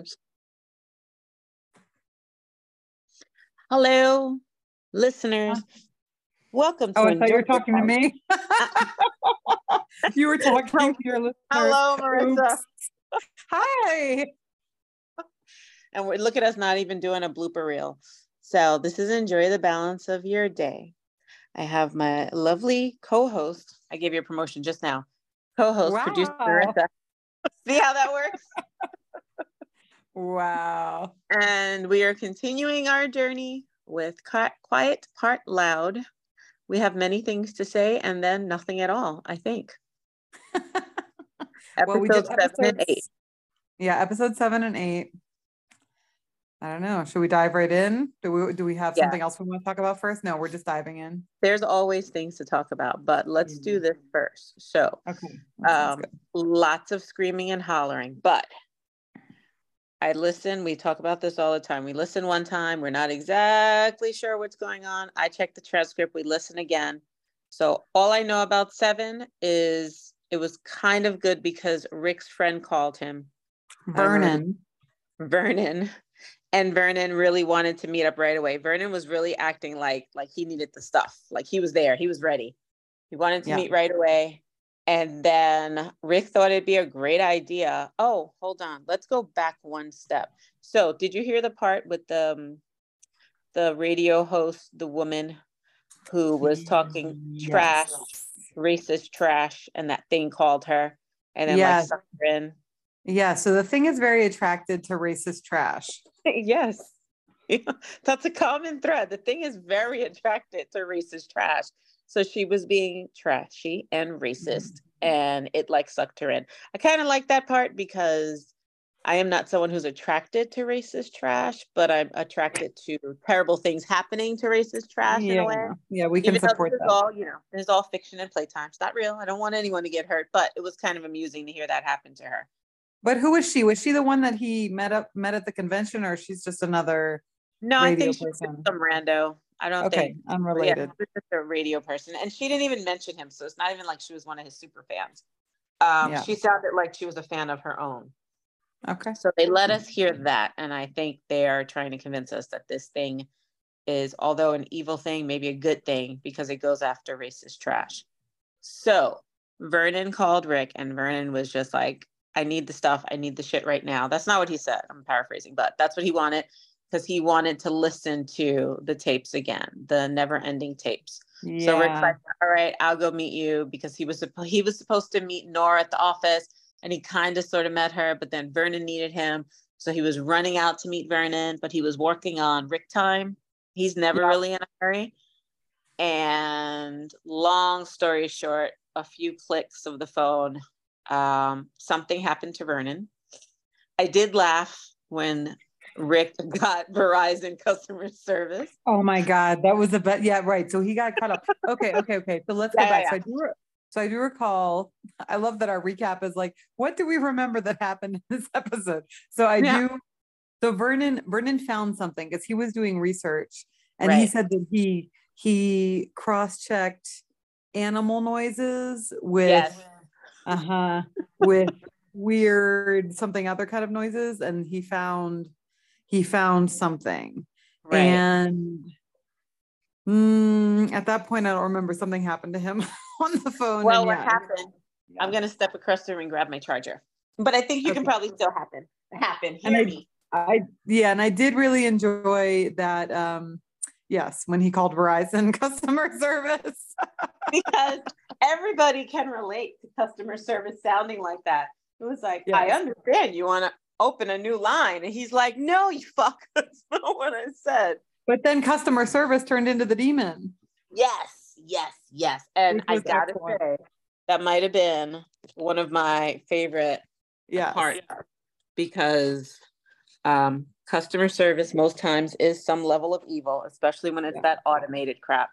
always look so cute. Hello, listeners. Welcome oh, to Oh, I thought you were talking to me. you were talking uh-uh. to your listeners. Hello, Marissa. Oops. Hi. And we're, look at us not even doing a blooper reel. So this is Enjoy the Balance of Your Day. I have my lovely co-host. I gave you a promotion just now. Co-host, producer Marissa. See how that works? Wow. And we are continuing our journey with Quiet Part Loud. We have many things to say and then nothing at all, I think. well, we did seven and eight. Yeah, episode seven and eight. I don't know. Should we dive right in? Do we do we have Yeah. something else we want to talk about first? No, we're just diving in. There's always things to talk about, but let's do Mhm. this first. So, Okay. um, lots of screaming and hollering, but I listen. We talk about this all the time. We listen one time, we're not exactly sure what's going on. I check the transcript, we listen again. So, all I know about seven is it was kind of good because Rick's friend called him, Vernon. Vernon. And Vernon really wanted to meet up right away. Vernon was really acting like like he needed the stuff. Like he was there. He was ready. He wanted to Yeah. meet right away. And then Rick thought it'd be a great idea. Oh, hold on. Let's go back one step. So, did you hear the part with the um, the radio host, the woman who was talking trash, racist trash, and that thing called her and then like Yes. sucked in? Yeah. So the thing is very attracted to racist trash. yes. That's a common thread. The thing is very attracted to racist trash. So she was being trashy and racist, mm-hmm. and it like sucked her in. I kind of like that part because I am not someone who's attracted to racist trash, but I'm attracted to terrible things happening to racist trash in a way. Yeah. Yeah, we can Even support that. all, you know, this is all fiction and playtime. It's not real. I don't want anyone to get hurt, but it was kind of amusing to hear that happen to her. But who was she? Was she the one that he met up met at the convention, or she's just another? No, I think she's just some rando. I don't Okay, think yeah, unrelated. she just a radio person, and she didn't even mention him, so it's not even like she was one of his super fans. Um, Yeah. She sounded like she was a fan of her own. Okay. So they let us hear that, and I think they are trying to convince us that this thing is, although an evil thing, maybe a good thing because it goes after racist trash. So Vernon called Rick, and Vernon was just like, "I need the stuff. I need the shit right now." That's not what he said. I'm paraphrasing, but that's what he wanted because he wanted to listen to the tapes again, the never-ending tapes. Yeah. So Rick's like, all right, I'll go meet you because he was he was supposed to meet Nora at the office and he kind of sort of met her, but then Vernon needed him. So he was running out to meet Vernon, but he was working on Rick time. He's never Yeah. really in a hurry. And long story short, a few clicks of the phone, um, something happened to Vernon. I did laugh when Rick got Verizon customer service. oh my God, that was a bet. Yeah, right. So he got caught up. Okay, okay, okay. So let's Yeah, go back. yeah, So I do. re- So I do recall. I love that our recap is like, what do we remember that happened in this episode? So I Yeah. do. So Vernon Vernon found something because he was doing research, and he said that he he cross checked animal noises with Yes. uh-huh with weird something other kind of noises and he found he found something Right. and mm, at that point i don't remember something happened to him on the phone well, what yeah, happened? I'm gonna step across the room and grab my charger. But I think you can probably still happen. Happen. And Hear I- me. i yeah and i did really enjoy that um yes when he called verizon customer service Because everybody can relate to customer service sounding like that. It was like, I understand you want to open a new line. And he's like, No, you fuck. That's not what I said. but then customer service turned into the demon Yes, yes, yes. And I gotta excellent. say, that might have been one of my favorite yeah part because um, customer service most times is some level of evil, especially when it's Yeah. that automated crap.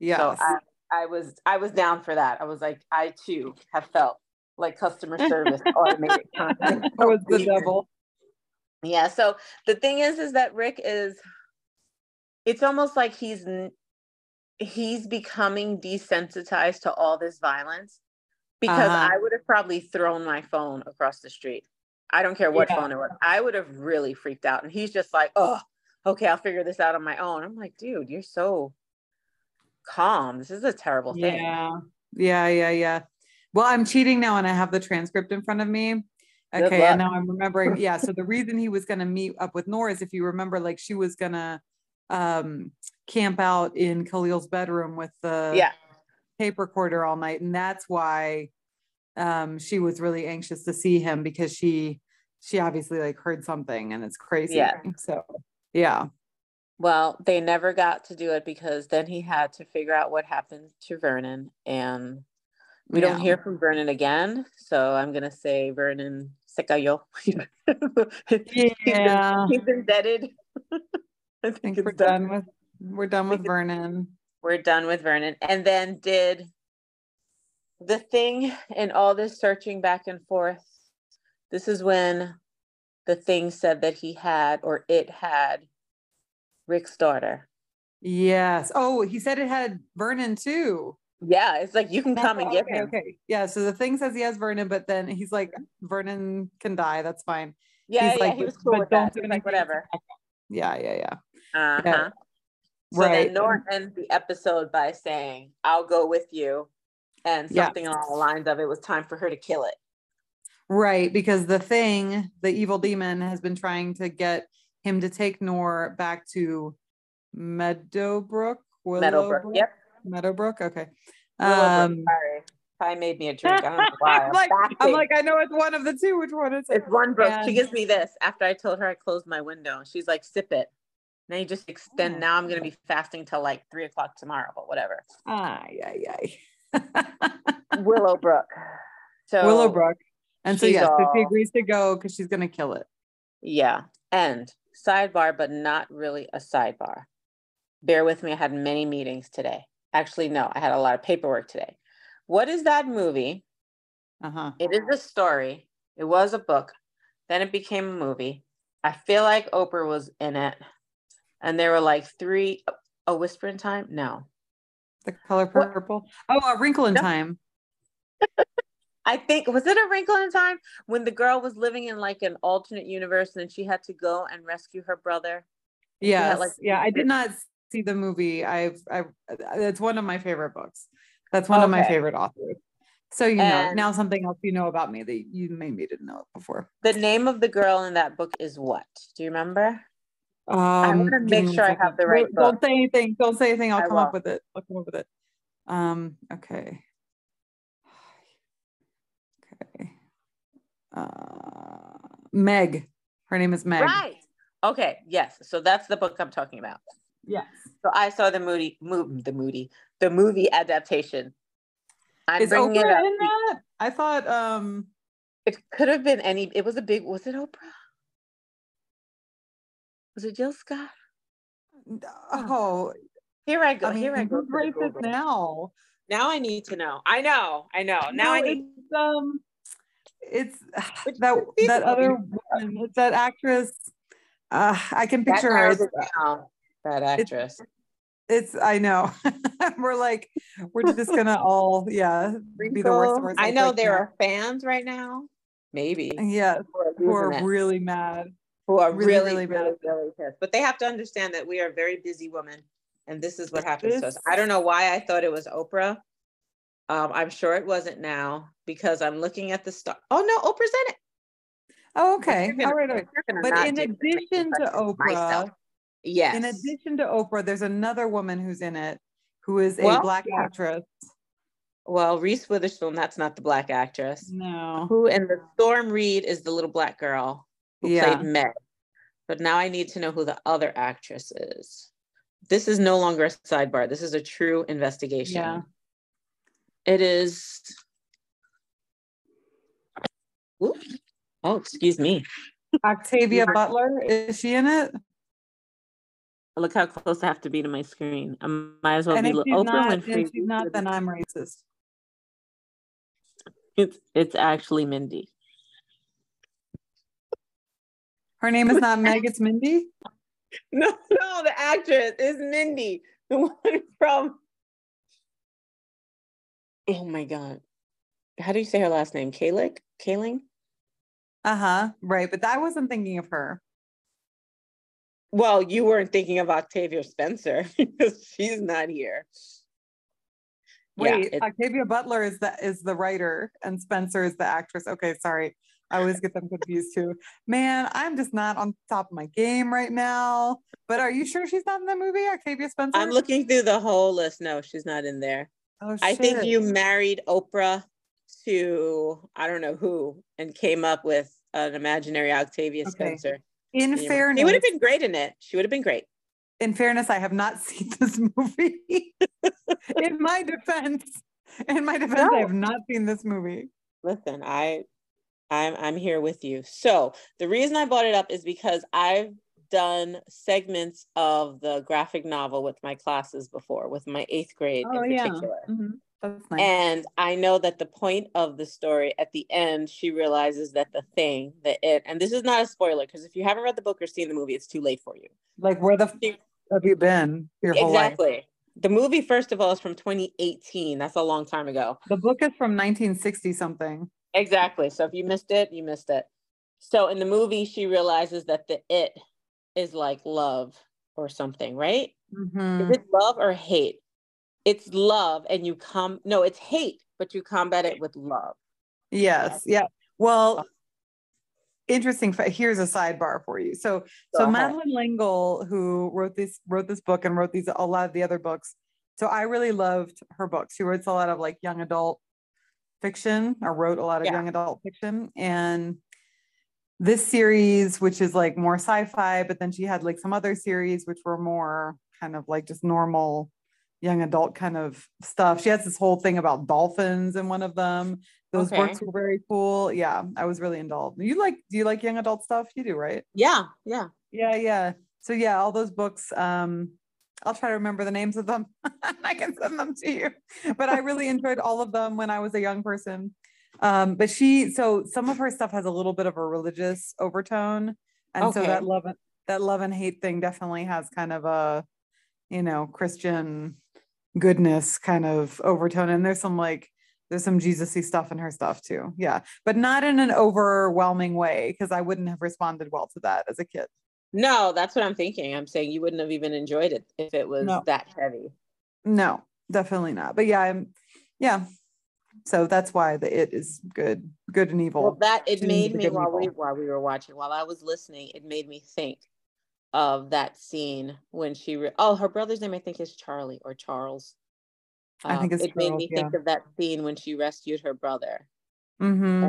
yes So I, I was I was down for that. I was like, I too have felt like customer service automated content. that was the devil Yeah. So the thing is, is that Rick is. It's almost like he's he's becoming desensitized to all this violence because Uh-huh. I would have probably thrown my phone across the street. I don't care what Yeah. phone it was. I would have really freaked out. And he's just like, oh, okay, I'll figure this out on my own. I'm like, dude, you're so calm. This is a terrible thing. Yeah. Yeah. Yeah. Yeah. Well, I'm cheating now and I have the transcript in front of me. Okay. And now I'm remembering. Yeah. So the reason he was going to meet up with Nora is if you remember, like she was going to um, camp out in Khalil's bedroom with the Yeah. tape recorder all night. And that's why um, she was really anxious to see him because she, she obviously like heard something and it's crazy. Yeah. So, yeah. Well, they never got to do it because then he had to figure out what happened to Vernon. And we don't hear from Vernon again. So I'm going to say Vernon se cayó. Yeah. He's indebted. I I think think we're done. done with, we're done with Vernon. we're done with Vernon. And then did the thing in all this searching back and forth. This is when the thing said that he had or it had Rick's daughter. Yes. Oh, he said it had Vernon too. Yeah, it's like you can come and get okay, him. Okay. Yeah. So the thing says he has Vernon, but then he's like, Vernon can die. That's fine. Yeah, He's yeah, like, he was cool but with don't that. do like, whatever. Yeah. Yeah. Yeah. Uh-huh. So right. then Nora ends the episode by saying, I'll go with you. And Yeah. something along the lines of it was time for her to kill it. Right. Because the thing, the evil demon has been trying to get him to take Nor back to Meadowbrook. Meadowbrook. Yep. Meadowbrook. Okay. Um, sorry. Pi made me a drink. I don't know why. I'm like, like, I know it's one of the two. Which one is it? It's one brook. She gives me this after I told her I closed my window. She's like, sip it. Now you just extend. Oh. Now I'm gonna be fasting till like three o'clock tomorrow, but whatever. Ay, ay, ay. Willowbrook. So Willowbrook. And so yes, so she agrees to go because she's gonna kill it. Yeah. And sidebar, but not really a sidebar. Bear with me. I had many meetings today. Actually, no, I had a lot of paperwork today. What is that movie? Uh-huh. It is a story. It was a book. Then it became a movie. I feel like Oprah was in it. And there were like three a whisper in time? No. The color What- purple. Oh, a wrinkle in No. time. I think was it a wrinkle in time when the girl was living in like an alternate universe and she had to go and rescue her brother? Yes. like, yeah, I did not see the movie. I've I it's one of my favorite books. That's one of my favorite authors. So you know, now something else you know about me that you maybe didn't know before. The name of the girl in that book is what? Do you remember? Um, wanna make sure I have the right Don't- Don't book. say anything. Don't say anything. I'll I come up with it. I'll come up with it. Um, okay. Okay. Uh, Meg. Her name is Meg. Right. Okay. Yes. So that's the book I'm talking about. Yes. So I saw the moody, move the moody, the movie adaptation. I'm Is bringing Oprah it up. in that? I thought um It could have been any. It was a big. Was it Oprah? Was it Jill Scott? oh Here I go. I mean Here I go. who's to the racist Google. now. Now I need to know. I know. I know. Now I need. it's, um it's Which that is that other do woman, it's that actress. Uh I can picture her. Narrows It's, it down. That actress. it's I know. we're like, we're just gonna all yeah be the worst. Worst I know like, there are fans right now. Maybe Yeah. who are, who are really mad. who are really, really, really really, really, pissed. But they have to understand that we are very busy women, and this is what happens to us. I don't know why I thought it was Oprah. Um, I'm sure it wasn't now because I'm looking at the star. Oh no, Oprah's in it. Oh, okay. All right, all right. you're gonna But in do this, make me addition to Oprah, myself. Yes. in addition to Oprah, there's another woman who's in it who is a Well, black yeah. actress. well, Reese Witherspoon, that's not the black actress. No. Who and the Storm Reid is the little black girl who Yeah. played Meg. But now I need to know who the other actress is. This is no longer a sidebar. This is a true investigation. Yeah. It is. Ooh. Oh, excuse me. Octavia Butler, is she in it? Look how close I have to be to my screen. I might as well and be if li- she's Oprah not, Winfrey. if she's not, then I'm racist. It's it's actually Mindy. Her name is not Meg, it's Mindy. No, no, the actress is Mindy, the one from. Oh my god, how do you say her last name? Kalik, Kaling. Uh-huh. Right. But I wasn't thinking of her. Well, you weren't thinking of Octavia Spencer because she's not here. Wait, yeah, Octavia Butler is the is the writer and Spencer is the actress. Okay, sorry. I always get them confused too. Man, I'm just not on top of my game right now. But are you sure she's not in the movie, Octavia Spencer? I'm looking through the whole list. No, she's not in there. Oh, I think you married Oprah to I don't know who and came up with an imaginary Octavia okay. Spencer. In fairness, she would have been great in it. She would have been great. In fairness, I have not seen this movie. in my defense, in my defense, no. I have not seen this movie. Listen, I I'm I'm here with you. So the reason I brought it up is because I've done segments of the graphic novel with my classes before, with my eighth grade oh, in particular. Yeah. Mm-hmm. Nice. And I know that the point of the story at the end, she realizes that the thing, that it, and this is not a spoiler because if you haven't read the book or seen the movie, it's too late for you. Like, where the f- have you been your whole exactly. The movie, first of all, is from 2018. That's a long time ago. The book is from 1960 something. Exactly. So if you missed it, you missed it. So in the movie, she realizes that the it is like love or something, right? Mm-hmm. Is it love or hate? It's love and you come no it's hate but you combat it with love. Yes yeah. Well interesting here's a sidebar for you. So Go so ahead. madeleine l'engle who wrote this wrote this book and wrote these a lot of the other books so i really loved her books. She writes a lot of like young adult fiction or wrote a lot of yeah. young adult fiction. And this series which is like more sci-fi but then she had like some other series which were more kind of like just normal young adult kind of stuff. She has this whole thing about dolphins in one of them. Those okay. books were very cool. Yeah, I was really involved. You like do you like young adult stuff? You do, right? Yeah, yeah. Yeah, yeah. So yeah, all those books um I'll try to remember the names of them. I can send them to you. But I really enjoyed all of them when I was a young person. Um, but she so some of her stuff has a little bit of a religious overtone. And okay. so that love that love and hate thing definitely has kind of a you know Christian goodness kind of overtone. And there's some like there's some jesus-y stuff in her stuff too. Yeah. But not in an overwhelming way because i wouldn't have responded well to that as a kid. No that's what i'm thinking. I'm saying you wouldn't have even enjoyed it if it was no. that heavy. No definitely not. But yeah i'm yeah. So that's why the it is good good and evil. Well, that it made me while we while we were watching while i was listening it made me think of that scene when she re- oh her brother's name I think is Charlie or Charles. Um, I think it's it Charles, made me yeah. think of that scene when she rescued her brother. Mm-hmm.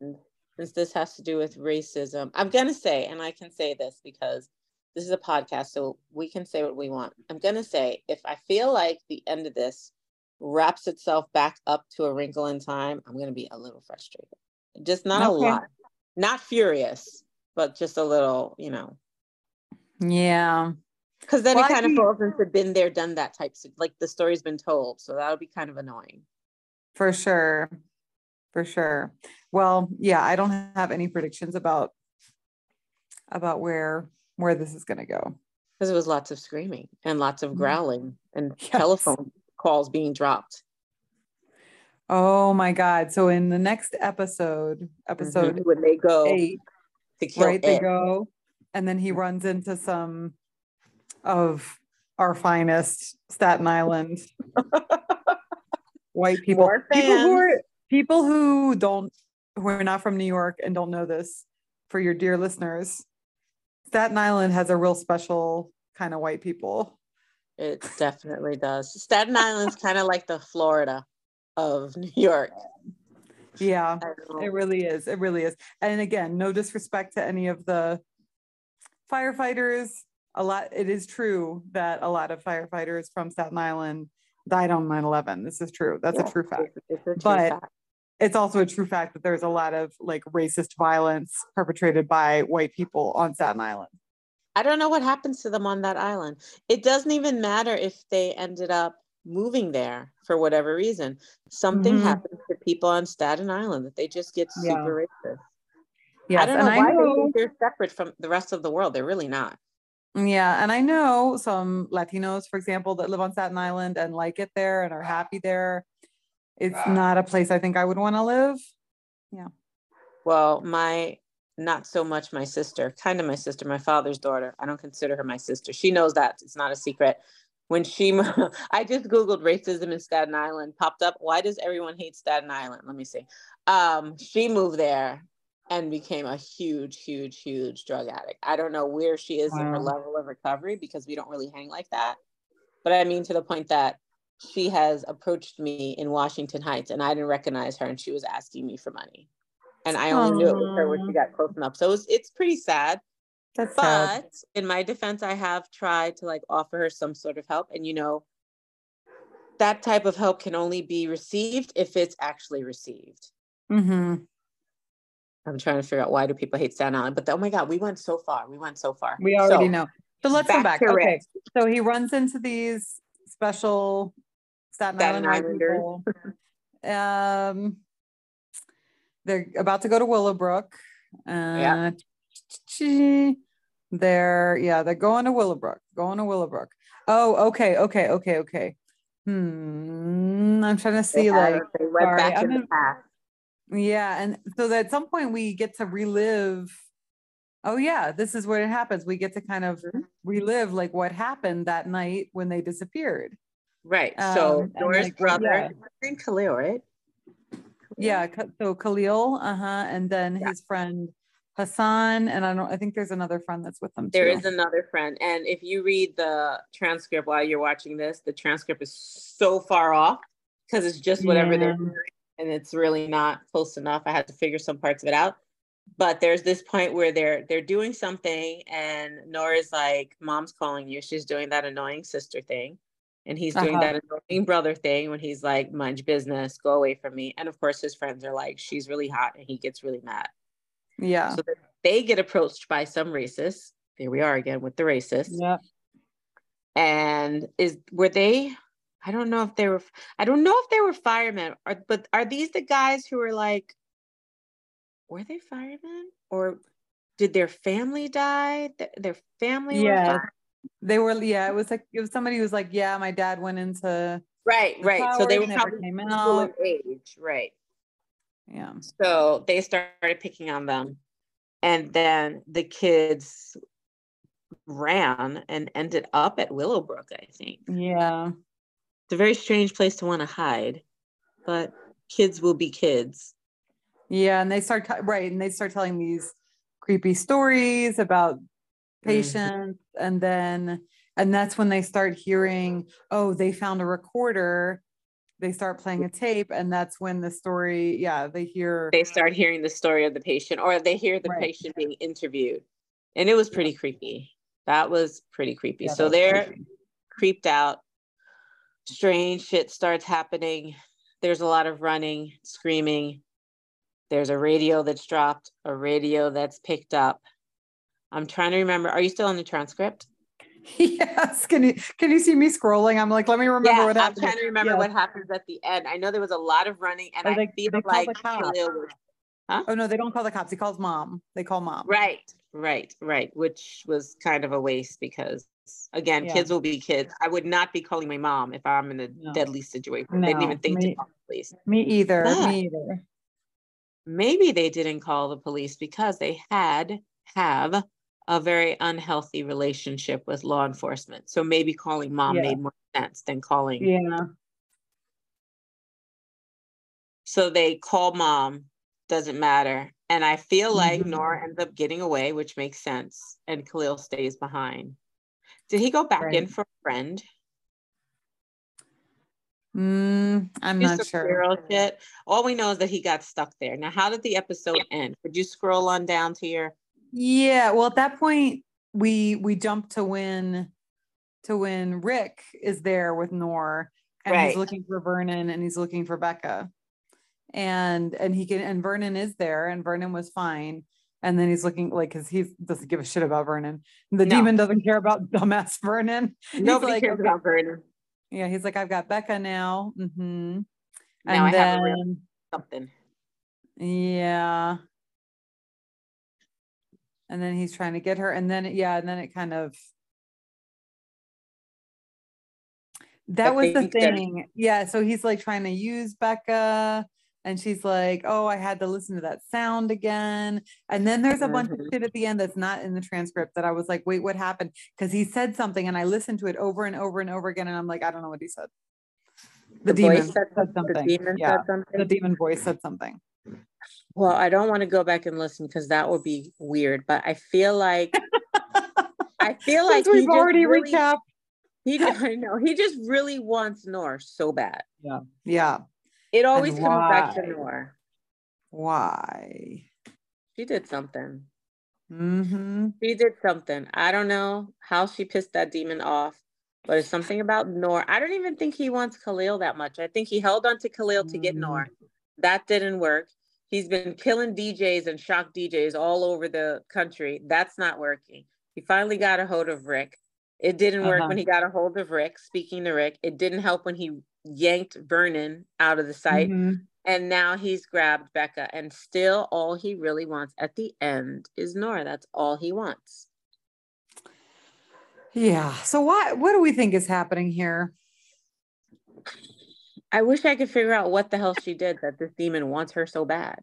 And since this has to do with racism, I'm gonna say, and I can say this because this is a podcast, so we can say what we want. I'm gonna say if I feel like the end of this wraps itself back up to a wrinkle in time, I'm gonna be a little frustrated. Just not okay. a lot, not furious, but just a little, you know, yeah. Because then well, it kind of falls into been there, done that types of like the story's been told. So that would be kind of annoying. For sure. For sure. Well, yeah, I don't have any predictions about about where where this is gonna go. Because it was lots of screaming and lots of mm-hmm. growling and yes. telephone calls being dropped. Oh my God. So in the next episode, episode mm-hmm. when they go eight, right, it. they go and then he runs into some of our finest Staten Island white people. People who are people who don't who are not from New York and don't know this for your dear listeners. Staten Island has a real special kind of white people. It definitely does. Staten Island's kind of like the Florida of New York. Yeah, it really is. It really is. And again, no disrespect to any of the firefighters a lot it is true that a lot of firefighters from staten island died on 9-11 this is true. That's yeah, a true fact. it's, it's a true but fact. it's also a true fact that there's a lot of like racist violence perpetrated by white people on staten island. I don't know what happens to them on that island. It doesn't even matter if they ended up moving there for whatever reason. Something mm-hmm. happens to people on staten island that they just get super yeah. racist Yes, I don't know why I know, they are separate from the rest of the world. They're really not. Yeah, and I know some Latinos, for example, that live on Staten Island and like it there and are happy there. It's not a place I think I would want to live. Yeah. Well, my not so much my sister, kind of my sister, my father's daughter. I don't consider her my sister. She knows that it's not a secret. When she, I just Googled racism in Staten Island, popped up. Why does everyone hate Staten Island? Let me see. Um, she moved there and became a huge, huge, huge drug addict. I don't know where she is wow. in her level of recovery because we don't really hang like that. But I mean, to the point that she has approached me in Washington Heights and I didn't recognize her and she was asking me for money and I only Aww. knew it was her when she got close enough. So it was, it's pretty sad. That's but sad. in my defense, I have tried to like offer her some sort of help, and you know, that type of help can only be received if it's actually received. Mm-hmm. I'm trying to figure out why do people hate Staten Island, but the, oh my God, we went so far. We went so far. We already so, know. So let's back go back. Okay. Rick. So he runs into these special Staten, Staten Island people. um, they're about to go to Willowbrook. Uh, yeah. They're yeah, they're going to Willowbrook. Going to Willowbrook. Oh, okay, okay, okay, okay. Hmm. I'm trying to see they like they went sorry, back in the past. Yeah, and so that at some point we get to relive. Oh yeah, this is where it happens. We get to kind of mm-hmm. relive like what happened that night when they disappeared. Right. So um, Nora's like, brother, yeah. Khalil, right? Yeah. So Khalil, uh huh, and then yeah. his friend Hassan, and I don't. I think there's another friend that's with them. There is another friend, and if you read the transcript while you're watching this, the transcript is so far off because it's just whatever yeah. they're doing, and it's really not close enough. I had to figure some parts of it out. But there's this point where they're they're doing something, and Nora's like, "Mom's calling you." She's doing that annoying sister thing and he's doing uh-huh. that annoying brother thing when he's like, "Mind your business, go away from me." And of course, his friends are like, "She's really hot," and he gets really mad. Yeah. So they get approached by some racists. There we are again with the racists. Yeah. And is were they? I don't know if they were. I don't know if they were firemen, or, but are these the guys who were like? Were they firemen or did their family die? Their family yeah. They were, yeah, it was like, it was somebody who was like, yeah, my dad went into. Right, right. So they were probably came out. age, right. Yeah. So they started picking on them. And then the kids ran and ended up at Willowbrook, I think. Yeah. It's a very strange place to want to hide, but kids will be kids. Yeah. And they start, t- right. And they start telling these creepy stories about Mm-hmm. patients mm-hmm. and then and that's when they start hearing oh they found a recorder they start playing a tape and that's when the story yeah they hear they start hearing the story of the patient or they hear the right. patient being interviewed and it was pretty creepy that was pretty creepy yeah, so they're creepy. creeped out strange shit starts happening there's a lot of running screaming there's a radio that's dropped a radio that's picked up I'm trying to remember. Are you still on the transcript? Yes. Can you can you see me scrolling? I'm like, let me remember yeah, what happened. I'm trying to remember what happens at the end. I know there was a lot of running, and I feel like huh? Oh no, they don't call the cops. He calls mom. They call mom. Right, right, right. Which was kind of a waste because again, yeah. kids will be kids. I would not be calling my mom if I'm in a no. deadly situation. No, they didn't even think me, to call the police. Me either. But me either. Maybe they didn't call the police because they had have a very unhealthy relationship with law enforcement. So maybe calling mom yeah. made more sense than calling. Yeah. So they call mom, doesn't matter. And I feel like mm-hmm. Nora ends up getting away, which makes sense. And Khalil stays behind. Did he go back right. in for a friend? Mm, I'm not sure. Shit. All we know is that he got stuck there. Now, how did the episode end? Could you scroll on down to your yeah, well, at that point, we we jump to when to when Rick is there with Nor and right. he's looking for Vernon and he's looking for Becca. And and he can and Vernon is there and Vernon was fine. And then he's looking like because he doesn't give a shit about Vernon. The no. demon doesn't care about dumbass Vernon. Nobody like, cares okay. about Vernon. Yeah, he's like, I've got Becca now. Mm-hmm. Now and I then, have something. Yeah and then he's trying to get her and then yeah and then it kind of that was the thing yeah so he's like trying to use becca and she's like, "Oh, I had to listen to that sound again." And then there's a mm-hmm. bunch of mm-hmm. shit at the end that's not in the transcript that I was like, "Wait, what happened?" Because he said something, and I listened to it over and over and over again, and I'm like, "I don't know what he said." The, the demon said, said, something. The demon yeah. said something. The demon voice said something. Well, I don't want to go back and listen because that would be weird. But I feel like I feel like we've already really, recapped. He, I know he just really wants Norse so bad. Yeah, yeah. It always comes back to Noor. Why? She did something. Mm-hmm. She did something. I don't know how she pissed that demon off, but it's something about Noor. I don't even think he wants Khalil that much. I think he held on to Khalil to get Noor. Mm-hmm. That didn't work. He's been killing DJs and shock DJs all over the country. That's not working. He finally got a hold of Rick. It didn't work uh-huh. when he got a hold of Rick. Speaking to Rick, it didn't help when he yanked Vernon out of the site. Mm-hmm. And now he's grabbed Becca. And still, all he really wants at the end is Nora. That's all he wants. Yeah. So what what do we think is happening here? I wish I could figure out what the hell she did that this demon wants her so bad.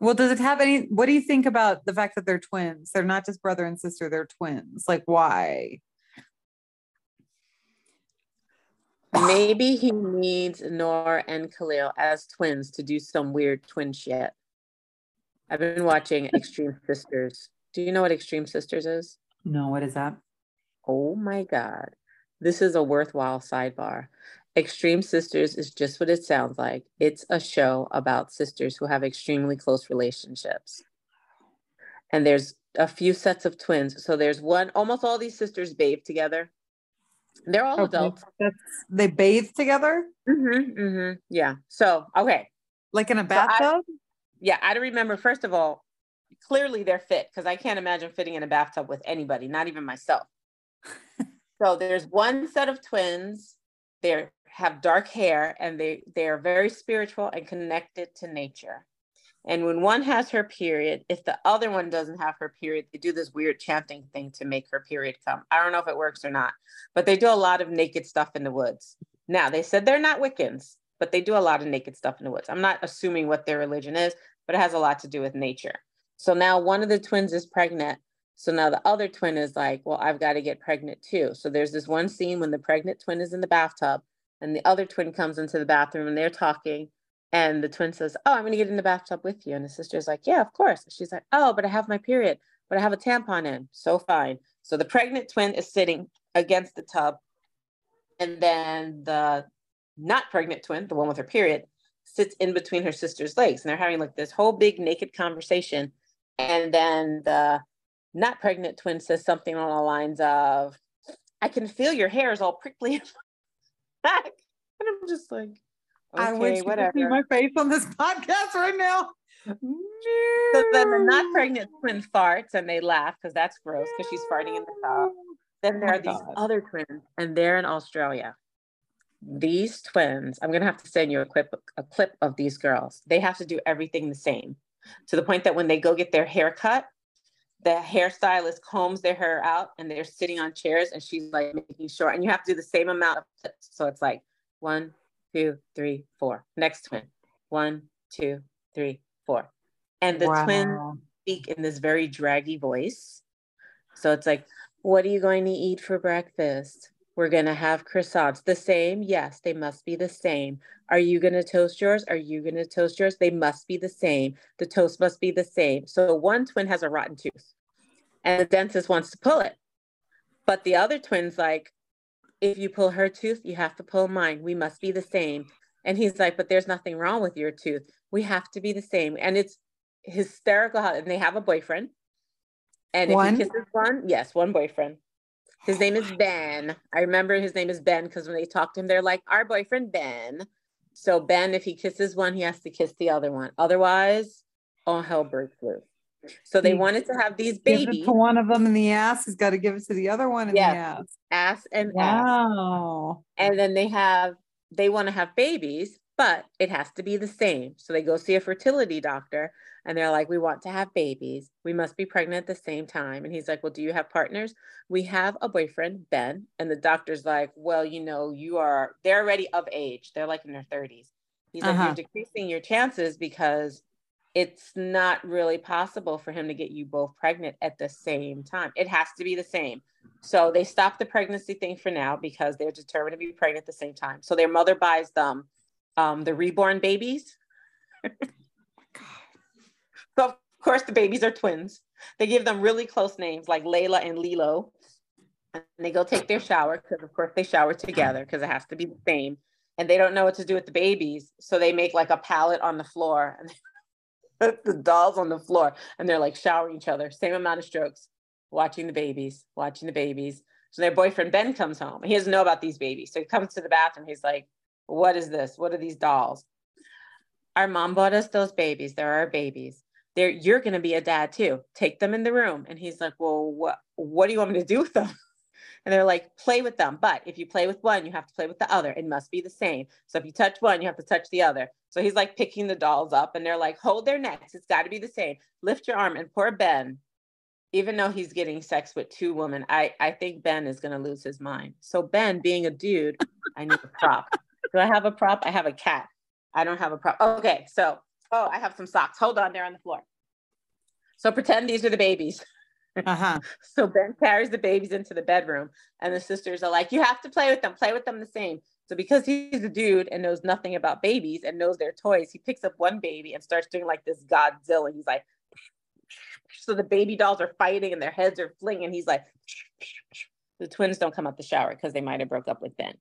Well, does it have any what do you think about the fact that they're twins? They're not just brother and sister, they're twins. Like why? Maybe he needs Noor and Khalil as twins to do some weird twin shit. I've been watching Extreme Sisters. Do you know what Extreme Sisters is? No, what is that? Oh my God. This is a worthwhile sidebar. Extreme Sisters is just what it sounds like. It's a show about sisters who have extremely close relationships. And there's a few sets of twins. So there's one, almost all these sisters bathe together. They're all okay. adults. That's, they bathe together? Mm-hmm, mm-hmm. Yeah. So, okay. Like in a bathtub? So I, yeah. I don't remember, first of all, clearly they're fit because I can't imagine fitting in a bathtub with anybody, not even myself. so there's one set of twins. They have dark hair and they, they are very spiritual and connected to nature. And when one has her period, if the other one doesn't have her period, they do this weird chanting thing to make her period come. I don't know if it works or not, but they do a lot of naked stuff in the woods. Now, they said they're not Wiccans, but they do a lot of naked stuff in the woods. I'm not assuming what their religion is, but it has a lot to do with nature. So now one of the twins is pregnant. So now the other twin is like, well, I've got to get pregnant too. So there's this one scene when the pregnant twin is in the bathtub and the other twin comes into the bathroom and they're talking and the twin says, Oh, I'm going to get in the bathtub with you. And the sister's like, Yeah, of course. She's like, Oh, but I have my period, but I have a tampon in. So fine. So the pregnant twin is sitting against the tub. And then the not pregnant twin, the one with her period, sits in between her sister's legs. And they're having like this whole big naked conversation. And then the not pregnant twin says something on the lines of, I can feel your hair is all prickly back. And I'm just like, Okay, I wish whatever. you could see my face on this podcast right now. So then the not pregnant twin farts and they laugh because that's gross because she's farting in the tub. Then there oh are these God. other twins and they're in Australia. These twins, I'm gonna have to send you a clip a clip of these girls. They have to do everything the same to the point that when they go get their hair cut, the hairstylist combs their hair out and they're sitting on chairs and she's like making sure and you have to do the same amount of clips. So it's like one, two, three, four. Next twin. One, two, three, four. And the wow. twins speak in this very draggy voice. So it's like, what are you going to eat for breakfast? We're going to have croissants. The same? Yes, they must be the same. Are you going to toast yours? Are you going to toast yours? They must be the same. The toast must be the same. So one twin has a rotten tooth and the dentist wants to pull it. But the other twin's like, if you pull her tooth, you have to pull mine. We must be the same. And he's like, but there's nothing wrong with your tooth. We have to be the same. And it's hysterical how, and they have a boyfriend. And one? if he kisses one, yes, one boyfriend. His name is Ben. I remember his name is Ben because when they talk to him, they're like, our boyfriend Ben. So Ben, if he kisses one, he has to kiss the other one. Otherwise, all hell breaks loose. So they wanted to have these babies. to one of them in the ass. He's got to give it to the other one in yes. the ass. Ass and wow. ass. And then they have they want to have babies, but it has to be the same. So they go see a fertility doctor and they're like, We want to have babies. We must be pregnant at the same time. And he's like, Well, do you have partners? We have a boyfriend, Ben. And the doctor's like, Well, you know, you are, they're already of age. They're like in their 30s. He's uh-huh. like, you're uh-huh. decreasing your chances because it's not really possible for him to get you both pregnant at the same time. It has to be the same. So they stop the pregnancy thing for now because they're determined to be pregnant at the same time. So their mother buys them um, the reborn babies. so of course the babies are twins. They give them really close names like Layla and Lilo. And they go take their shower because of course they shower together because it has to be the same. And they don't know what to do with the babies. So they make like a pallet on the floor and the dolls on the floor and they're like showering each other, same amount of strokes, watching the babies, watching the babies. So their boyfriend Ben comes home. He doesn't know about these babies. So he comes to the bathroom. He's like, What is this? What are these dolls? Our mom bought us those babies. They're our babies. They're, you're going to be a dad too. Take them in the room. And he's like, Well, what, what do you want me to do with them? And they're like, play with them. But if you play with one, you have to play with the other. It must be the same. So if you touch one, you have to touch the other. So he's like picking the dolls up and they're like, hold their necks. It's got to be the same. Lift your arm. And poor Ben, even though he's getting sex with two women, I, I think Ben is going to lose his mind. So Ben, being a dude, I need a prop. Do I have a prop? I have a cat. I don't have a prop. Okay. So, oh, I have some socks. Hold on. They're on the floor. So pretend these are the babies. Uh-huh. so Ben carries the babies into the bedroom, and the sisters are like, You have to play with them, play with them the same. So because he's a dude and knows nothing about babies and knows their toys, he picks up one baby and starts doing like this Godzilla. He's like, so the baby dolls are fighting and their heads are flinging. He's like, the twins don't come out the shower because they might have broke up with Ben.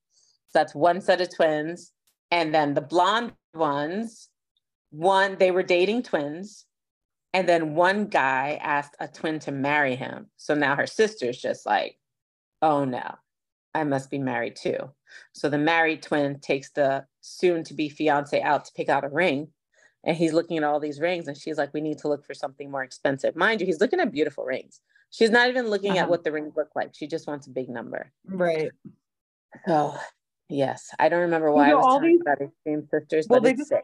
So that's one set of twins. And then the blonde ones, one, they were dating twins. And then one guy asked a twin to marry him. So now her sister's just like, oh no, I must be married too. So the married twin takes the soon to be fiance out to pick out a ring. And he's looking at all these rings, and she's like, We need to look for something more expensive. Mind you, he's looking at beautiful rings. She's not even looking uh-huh. at what the rings look like. She just wants a big number. Right. So, yes, I don't remember why you know, I was talking these... about extreme sisters, well, but it's just... sick.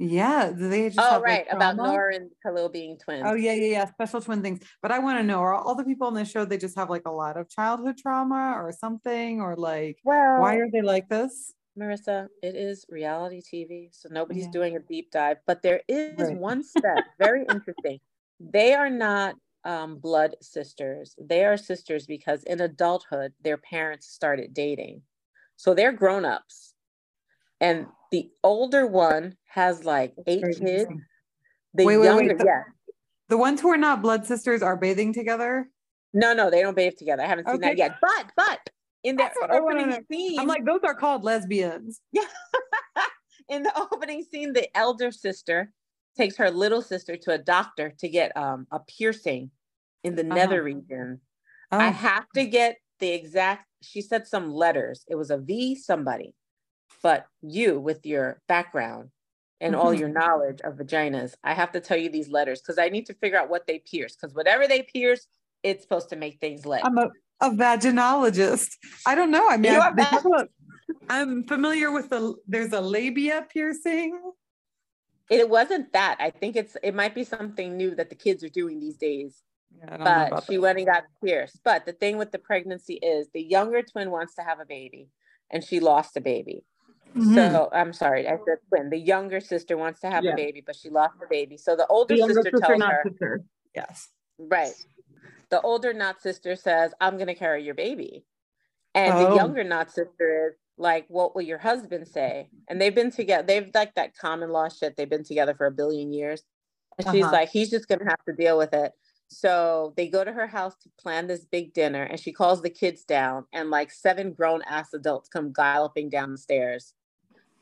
Yeah, they just oh right like about Nora and Khalil being twins. Oh yeah, yeah, yeah, special twin things. But I want to know: are all the people on this show they just have like a lot of childhood trauma or something, or like, well, why are they like this? Marissa, it is reality TV, so nobody's yeah. doing a deep dive. But there is right. one step, very interesting. They are not um, blood sisters. They are sisters because in adulthood, their parents started dating, so they're grown ups and the older one has like eight kids. The wait, younger, wait, wait. The, yeah. The ones who are not blood sisters are bathing together. No, no, they don't bathe together. I haven't seen okay. that yet. But, but in the opening scene, I'm like, those are called lesbians. Yeah. in the opening scene, the elder sister takes her little sister to a doctor to get um, a piercing in the uh-huh. nether region. Oh. I have to get the exact. She said some letters. It was a V somebody but you with your background and mm-hmm. all your knowledge of vaginas, I have to tell you these letters because I need to figure out what they pierce. Because whatever they pierce, it's supposed to make things lit. I'm a, a vaginologist. I don't know. I mean, I, I'm familiar with the there's a labia piercing. It wasn't that. I think it's it might be something new that the kids are doing these days. Yeah, but she that. went and got pierced. But the thing with the pregnancy is the younger twin wants to have a baby and she lost a baby. Mm-hmm. So I'm sorry, I said twin. The younger sister wants to have yeah. a baby, but she lost the baby. So the older the sister, sister, tells her, sister. yes, right. The older not sister says, "I'm going to carry your baby," and oh. the younger not sister is like, "What will your husband say?" And they've been together. They've like that common law shit. They've been together for a billion years. And uh-huh. she's like, "He's just going to have to deal with it." So they go to her house to plan this big dinner, and she calls the kids down, and like seven grown ass adults come galloping down the stairs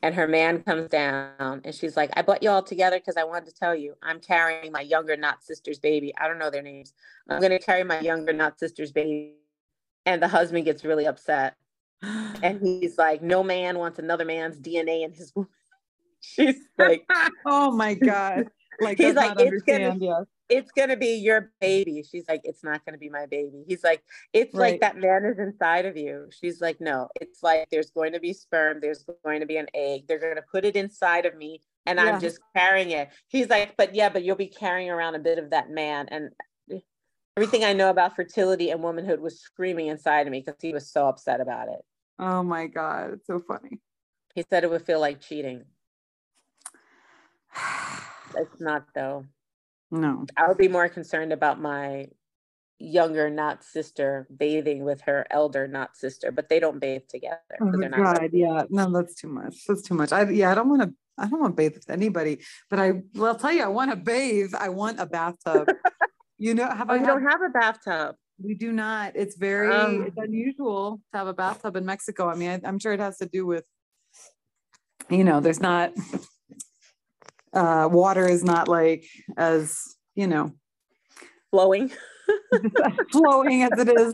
and her man comes down and she's like, I brought you all together because I wanted to tell you I'm carrying my younger not sister's baby. I don't know their names. I'm going to carry my younger not sister's baby. And the husband gets really upset. And he's like, No man wants another man's DNA in his womb. She's like, Oh my God. Like, he's like, it's gonna, yes it's going to be your baby. She's like, it's not going to be my baby. He's like, it's right. like that man is inside of you. She's like, no, it's like there's going to be sperm, there's going to be an egg. They're going to put it inside of me and yeah. I'm just carrying it. He's like, but yeah, but you'll be carrying around a bit of that man. And everything I know about fertility and womanhood was screaming inside of me because he was so upset about it. Oh my God. It's so funny. He said it would feel like cheating. it's not though. No. I would be more concerned about my younger not sister bathing with her elder not sister, but they don't bathe together. Oh they're not God, yeah, no, that's too much. That's too much. I yeah, I don't want to. I don't want to bathe with anybody, but I I'll tell you, I want to bathe. I want a bathtub. you know, have oh, I? You don't have a bathtub. We do not. It's very um, it's unusual to have a bathtub in Mexico. I mean, I, I'm sure it has to do with, you know, there's not uh, water is not like as you know flowing flowing as it is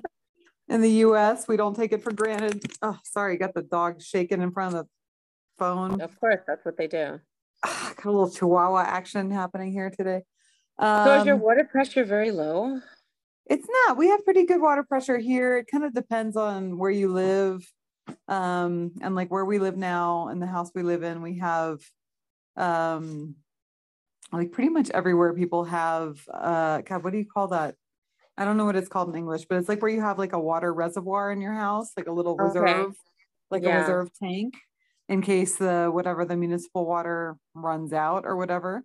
in the US. We don't take it for granted. Oh, sorry, got the dog shaking in front of the phone. Of course, that's what they do. got a little chihuahua action happening here today. Um, so is your um, water pressure very low? It's not. We have pretty good water pressure here. It kind of depends on where you live. Um, and like where we live now in the house we live in, we have um like pretty much everywhere people have uh God, what do you call that? I don't know what it's called in English, but it's like where you have like a water reservoir in your house, like a little okay. reserve, like yeah. a reserve tank in case the whatever the municipal water runs out or whatever.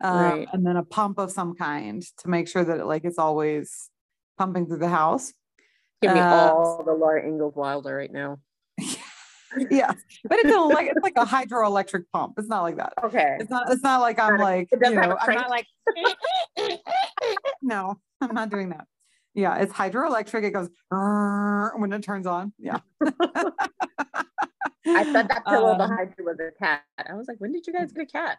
Um, right. and then a pump of some kind to make sure that it like it's always pumping through the house. Give me uh, all the Laura Ingalls Wilder right now. yeah, but it's like it's like a hydroelectric pump. It's not like that. Okay. It's not. It's not like I'm like you know. I'm not like. no, I'm not doing that. Yeah, it's hydroelectric. It goes when it turns on. Yeah. I thought that pillow um, behind you was a cat. I was like, when did you guys get a cat?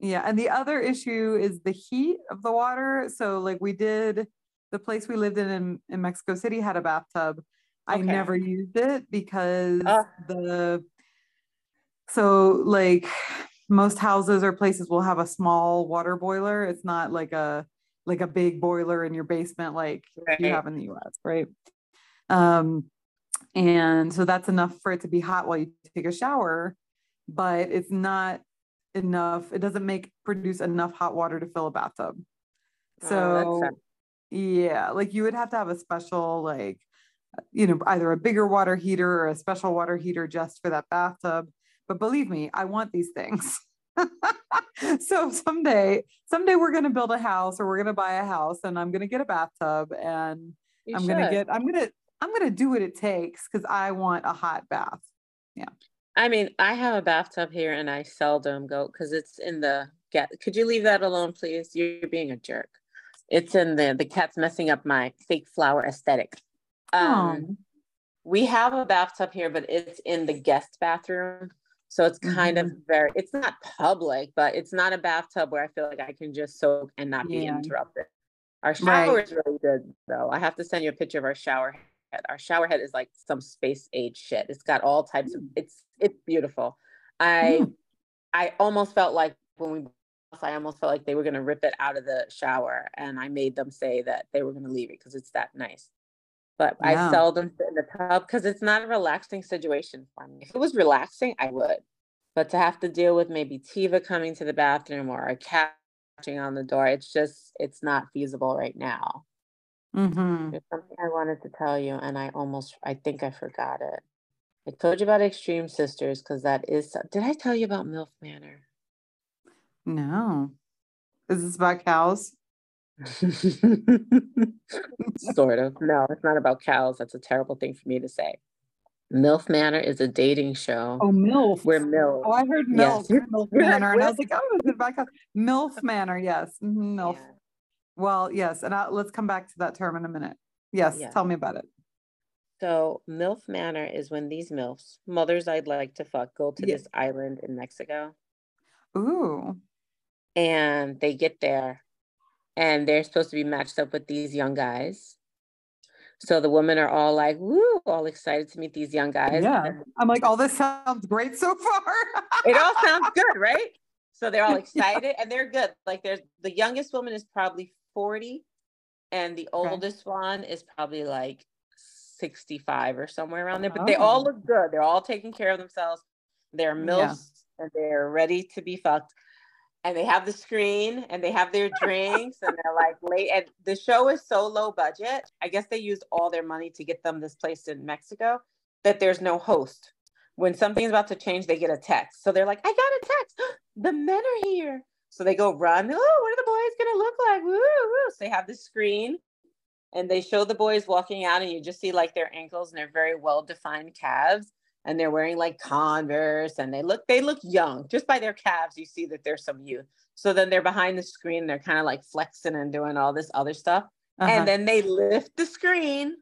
Yeah, and the other issue is the heat of the water. So, like, we did the place we lived in in, in Mexico City had a bathtub. Okay. I never used it because uh. the so like most houses or places will have a small water boiler. It's not like a like a big boiler in your basement like right. you have in the US, right? Um, and so that's enough for it to be hot while you take a shower, but it's not enough. It doesn't make produce enough hot water to fill a bathtub. Oh, so oh, yeah, like you would have to have a special like you know either a bigger water heater or a special water heater just for that bathtub. But believe me, I want these things. so someday, someday we're going to build a house or we're going to buy a house and I'm going to get a bathtub and you I'm going to get, I'm going to, I'm going to do what it takes because I want a hot bath. Yeah. I mean, I have a bathtub here and I seldom go because it's in the get. Could you leave that alone, please? You're being a jerk. It's in the, the cat's messing up my fake flower aesthetic. Um, oh. We have a bathtub here, but it's in the guest bathroom. So it's kind mm-hmm. of very, it's not public, but it's not a bathtub where I feel like I can just soak and not be interrupted. Our shower right. is really good though. I have to send you a picture of our shower head. Our shower head is like some space age shit. It's got all types of, mm. it's, it's beautiful. I, mm. I almost felt like when we, I almost felt like they were going to rip it out of the shower and I made them say that they were going to leave it because it's that nice but yeah. I seldom sit in the tub because it's not a relaxing situation for me. If it was relaxing, I would. But to have to deal with maybe Tiva coming to the bathroom or a cat catching on the door, it's just, it's not feasible right now. Mm-hmm. There's something I wanted to tell you, and I almost, I think I forgot it. I told you about Extreme Sisters because that is, did I tell you about MILF Manor? No. Is this about cows? Sort of. No, it's not about cows. That's a terrible thing for me to say. MILF Manor is a dating show. Oh, MILF. Where MILF. Oh, I heard MILF. Yes. MILF Manor. And I was like, oh, is it about cows? MILF Manor. Yes. Mm-hmm, MILF. Yeah. Well, yes. And I, let's come back to that term in a minute. Yes. Yeah. Tell me about it. So, MILF Manor is when these MILFs, mothers I'd like to fuck, go to this island in Mexico. Ooh. And they get there and they're supposed to be matched up with these young guys. So the women are all like, woo, all excited to meet these young guys. Yeah. I'm like, all this sounds great so far. it all sounds good, right? So they're all excited yeah. and they're good. Like there's the youngest woman is probably 40 and the oldest one is probably like 65 or somewhere around there. But oh. they all oh. look good. They're all taking care of themselves. They're milfs yeah. and they're ready to be fucked and they have the screen and they have their drinks and they're like late and the show is so low budget i guess they used all their money to get them this place in mexico that there's no host when something's about to change they get a text so they're like i got a text the men are here So they go run. Oh, what are the boys gonna look like? Woo, woo. So they have the screen and they show the boys walking out and you just see like their ankles and their very well defined calves and they're wearing like converse and they look they look young just by their calves you see that there's some youth so then they're behind the screen they're kind of like flexing and doing all this other stuff uh-huh. and then they lift the screen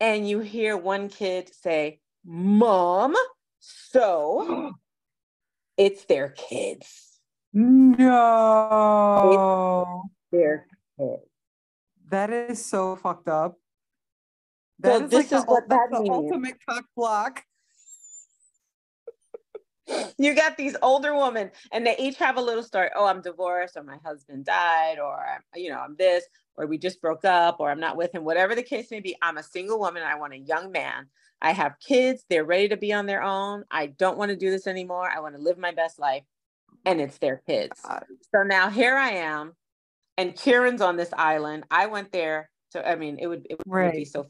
and you hear one kid say mom so it's their kids no it's their kids that is so fucked up. That so is this like is the, what that the means. ultimate cock block. You got these older women and they each have a little story oh i'm divorced or my husband died or you know i'm this or we just broke up or i'm not with him whatever the case may be i'm a single woman i want a young man i have kids they're ready to be on their own i don't want to do this anymore i want to live my best life and it's their kids so now here i am and Kieran's on this island. I went there to, I mean, it would, it would right. be so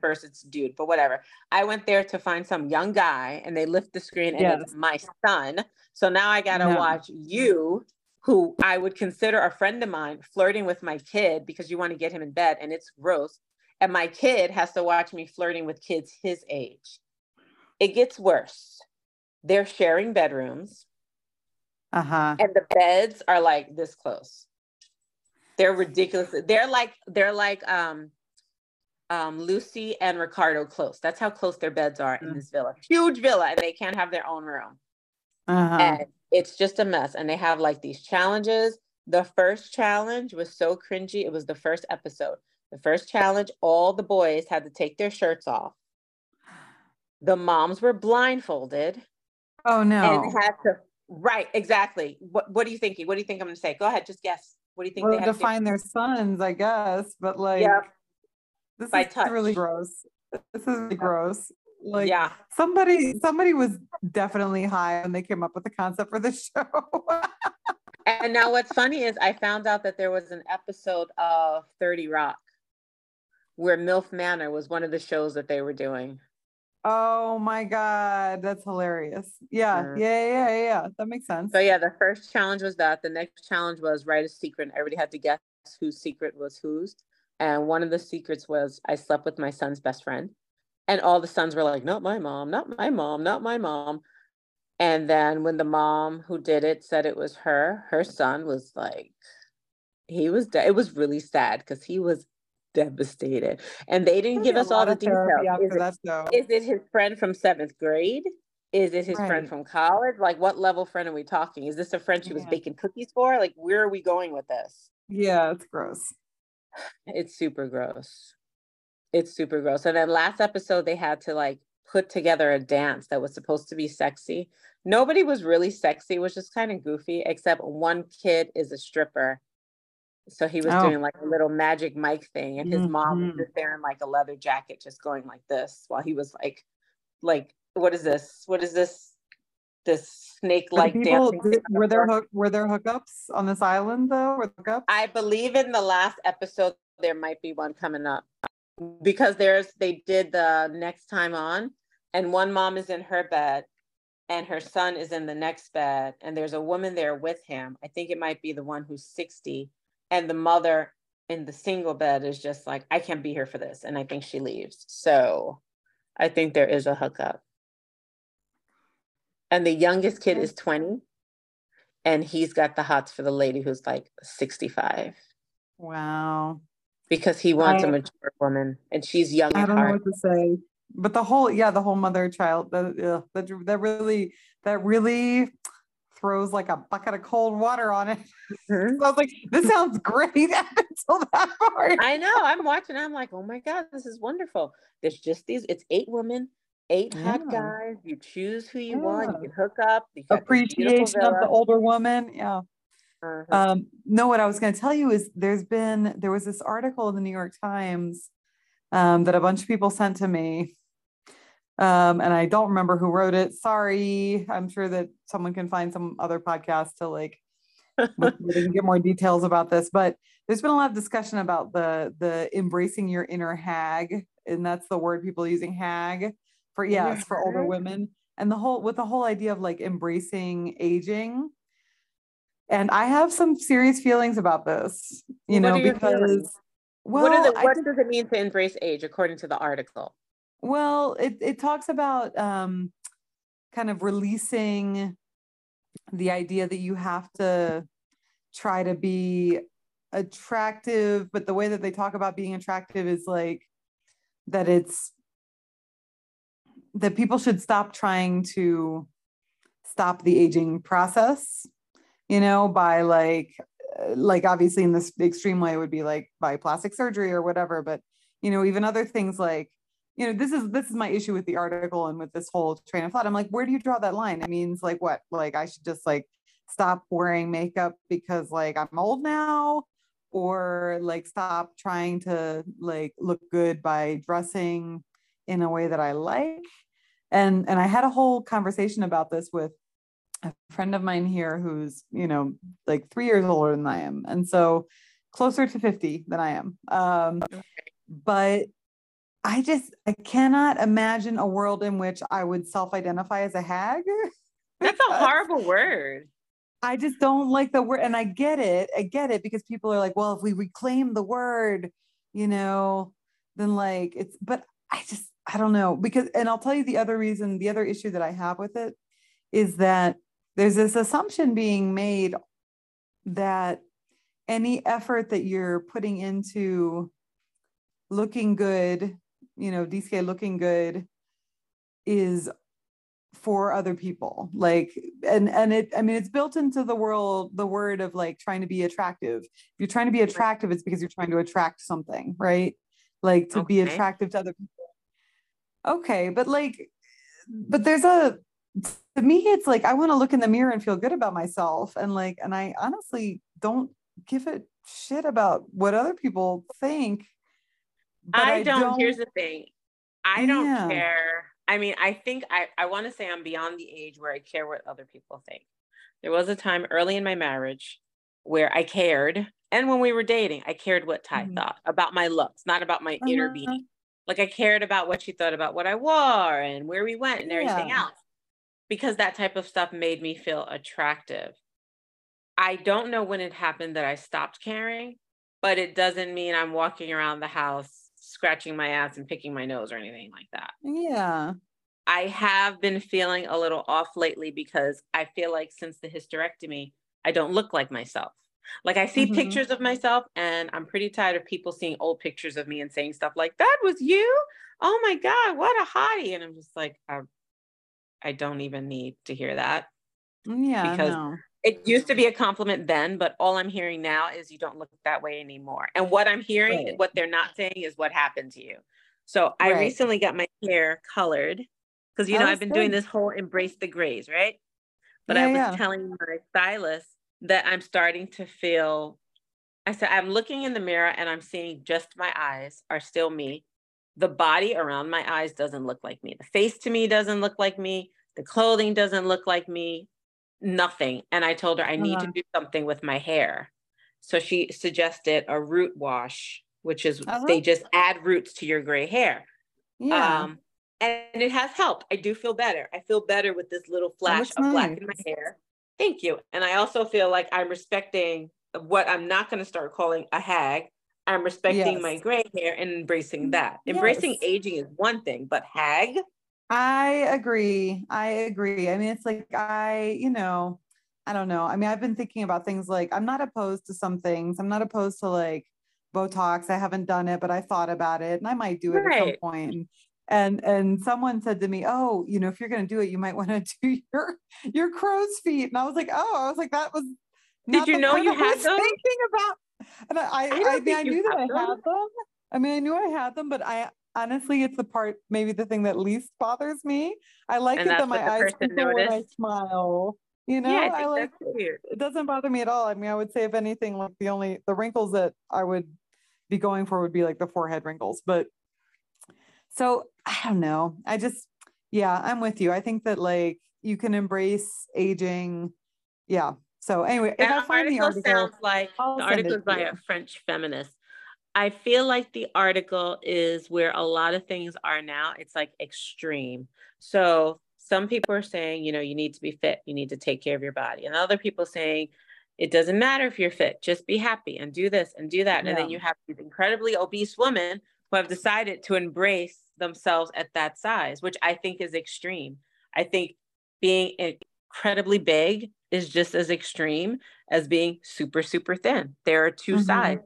first it's dude, but whatever. I went there to find some young guy and they lift the screen and yes. it's my son. So now I got to no. watch you, who I would consider a friend of mine, flirting with my kid because you want to get him in bed and it's gross. And my kid has to watch me flirting with kids his age. It gets worse. They're sharing bedrooms. Uh huh. And the beds are like this close. They're ridiculous. They're like they're like um um Lucy and Ricardo close. That's how close their beds are in mm. this villa. Huge villa, and they can't have their own room. Uh-huh. And it's just a mess. And they have like these challenges. The first challenge was so cringy. It was the first episode. The first challenge, all the boys had to take their shirts off. The moms were blindfolded. Oh no. And had to right, exactly. What what are you thinking? What do you think I'm gonna say? Go ahead, just guess. What do you think? Well, they have to find their sons, I guess. But like, yeah. this By is touch. really gross. This is really gross. Like, yeah, somebody somebody was definitely high when they came up with the concept for the show. and now, what's funny is I found out that there was an episode of Thirty Rock where MILF Manor was one of the shows that they were doing. Oh my god, that's hilarious. Yeah, yeah, yeah, yeah, yeah. That makes sense. So yeah, the first challenge was that. The next challenge was write a secret. Everybody had to guess whose secret was whose. And one of the secrets was I slept with my son's best friend. And all the sons were like, not my mom, not my mom, not my mom. And then when the mom who did it said it was her, her son was like, he was, dead. it was really sad because he was devastated. And they didn't give us all the details. Is it, is it his friend from seventh grade? Is it his right. friend from college? Like, what level friend are we talking? Is this a friend she was baking cookies for? Like, where are we going with this? Yeah, it's gross. It's super gross. It's super gross. And then last episode, they had to like put together a dance that was supposed to be sexy. Nobody was really sexy, which is kind of goofy, except one kid is a stripper so he was oh. doing like a little Magic Mike thing, and his mm-hmm. mom was mm-hmm. just there in like a leather jacket, just going like this while he was like, like, what is this? What is this? This snake like dancing. Did, were there hook, were there hookups on this island though? Were hookups? I believe in the last episode there might be one coming up because there's they did the next time on, and one mom is in her bed and her son is in the next bed and there's a woman there with him i think it might be the one who's 60 and the mother in the single bed is just like i can't be here for this and i think she leaves. So i think there is a hookup. And the youngest kid is 20 and he's got the hots for the lady who's like 65 wow. Because he wants I, a mature woman and she's young i don't know what to say. But the whole yeah the whole mother child that, that that really that really throws like a bucket of cold water on it. Mm-hmm. so I was like, this sounds great until that part. I know. I'm watching. I'm like, oh my God, this is wonderful. There's just these, it's eight women, eight yeah. hot guys. You choose who you yeah. want. You can hook up. Appreciation of the older woman. Yeah. Uh-huh. Um, no, what I was going to tell you is there's been, there was this article in the New York Times um, that a bunch of people sent to me um, and I don't remember who wrote it. Sorry. I'm sure that someone can find some other podcast to like get more details about this. But there's been a lot of discussion about the the embracing your inner hag, and that's the word people using hag for yes for older women, and the whole with the whole idea of like embracing aging. and I have some serious feelings about this, you What know, because well, what, the, what does it mean to embrace age according to the article? Well, it it talks about um kind of releasing the idea that you have to try to be attractive, but the way that they talk about being attractive is like that it's that people should stop trying to stop the aging process, you know, by like uh, like obviously in this extreme way would be like by plastic surgery or whatever, but you know, even other things like you know, this is this is my issue with the article and with this whole train of thought. I'm like, where do you draw that line? It means like what? Like I should just like stop wearing makeup because like I'm old now or like stop trying to like look good by dressing in a way that I like. And and I had a whole conversation about this with a friend of mine here who's, you know, like 3 years older than I am. And so closer to 50 than I am. Um but I just I cannot imagine a world in which I would self-identify as a hag. That's a horrible word. I just don't like the word. And I get it. I get it because people are like, well, if we reclaim the word, you know, then like it's, but I just, I don't know. Because, and I'll tell you the other reason, the other issue that I have with it is that there's this assumption being made that any effort that you're putting into looking good, you know, DCA looking good is for other people. Like and and it i mean it's built into the world the word of like trying to be attractive. If you're trying to be attractive it's because you're trying to attract something right? Like to be attractive to other people. Okay but like but there's a to me it's like i want to look in the mirror and feel good about myself. And like and i honestly don't give a shit about what other people think but I, don't, Here's the thing. I don't Yeah. care. I mean, I think I, I want to say I'm beyond the age where I care what other people think. There was a time early in my marriage where I cared. And when we were dating, I cared what Ty Mhm. thought about my looks, not about my inner Uh-huh. being. Like I cared about what she thought about what I wore and where we went and everything Yeah. else. Because that type of stuff made me feel attractive. I don't know when it happened that I stopped caring, but it doesn't mean I'm walking around the house scratching my ass and picking my nose or anything like that. yeah I have been feeling a little off lately because I feel like since the hysterectomy, I don't look like myself. Like I see Mhm. pictures of myself and I'm pretty tired of people seeing old pictures of me and saying stuff like, that was you? Oh my God, what a hottie. And I'm just like, I, I don't even need to hear that. yeah Because no. It used to be a compliment then, but all I'm hearing now is you don't look that way anymore. And what I'm hearing, Right. what they're not saying is what happened to you. So I Right. recently got my hair colored because, you Oh, know, I've been doing this whole embrace the grays, right? But Yeah, I was yeah. telling my stylist that I'm starting to feel, I said, I'm looking in the mirror and I'm seeing just my eyes are still me. The body around my eyes doesn't look like me. The face to me doesn't look like me. The clothing doesn't look like me. Nothing. And I told her I need to Uh-huh. do something with my hair. So she suggested a root wash, which is Uh-huh. they just add roots to your gray hair. Yeah. Um, and it has helped. I do feel better. I feel better with this little flash looks of black in my hair. Thank you. And I also feel like I'm respecting what I'm not going to start calling a hag. I'm respecting my gray hair and embracing that. Embracing Yes. aging is one thing, but hag, I agree. I agree. I mean, it's like I, you know, I don't know. I mean, I've been thinking about things like I'm not opposed to some things. I'm not opposed to like Botox. I haven't done it, but I thought about it and I might do it at some point. And and someone said to me, "Oh, you know, if you're going to do it, you might want to do your your crow's feet." And I was like, "Oh, I was like that was Did you know you I had those? Thinking about, and I, I, I I, mean, I knew that I had them. I mean, I knew I had them, but I honestly, it's the part, maybe the thing that least bothers me. I like And it that my eyes twinkle when I smile. You know, yeah, I I, like it doesn't bother me at all. I mean, I would say if anything, like the only the wrinkles that I would be going for would be like the forehead wrinkles. But so I don't know. I just yeah, I'm with you. I think that like you can embrace aging. Yeah. So anyway, if I That find the article article, sounds like I'll the article is by you. a French feminist. I feel like the article is where a lot of things are now. It's like extreme. So some people are saying, you know, you need to be fit, you need to take care of your body, and other people saying, It doesn't matter if you're fit, just be happy and do this and do that. Yeah. And then you have these incredibly obese women who have decided to embrace themselves at that size, which I think is extreme. I think being incredibly big is just as extreme as being super, super thin. There are 2 mm-hmm. sides.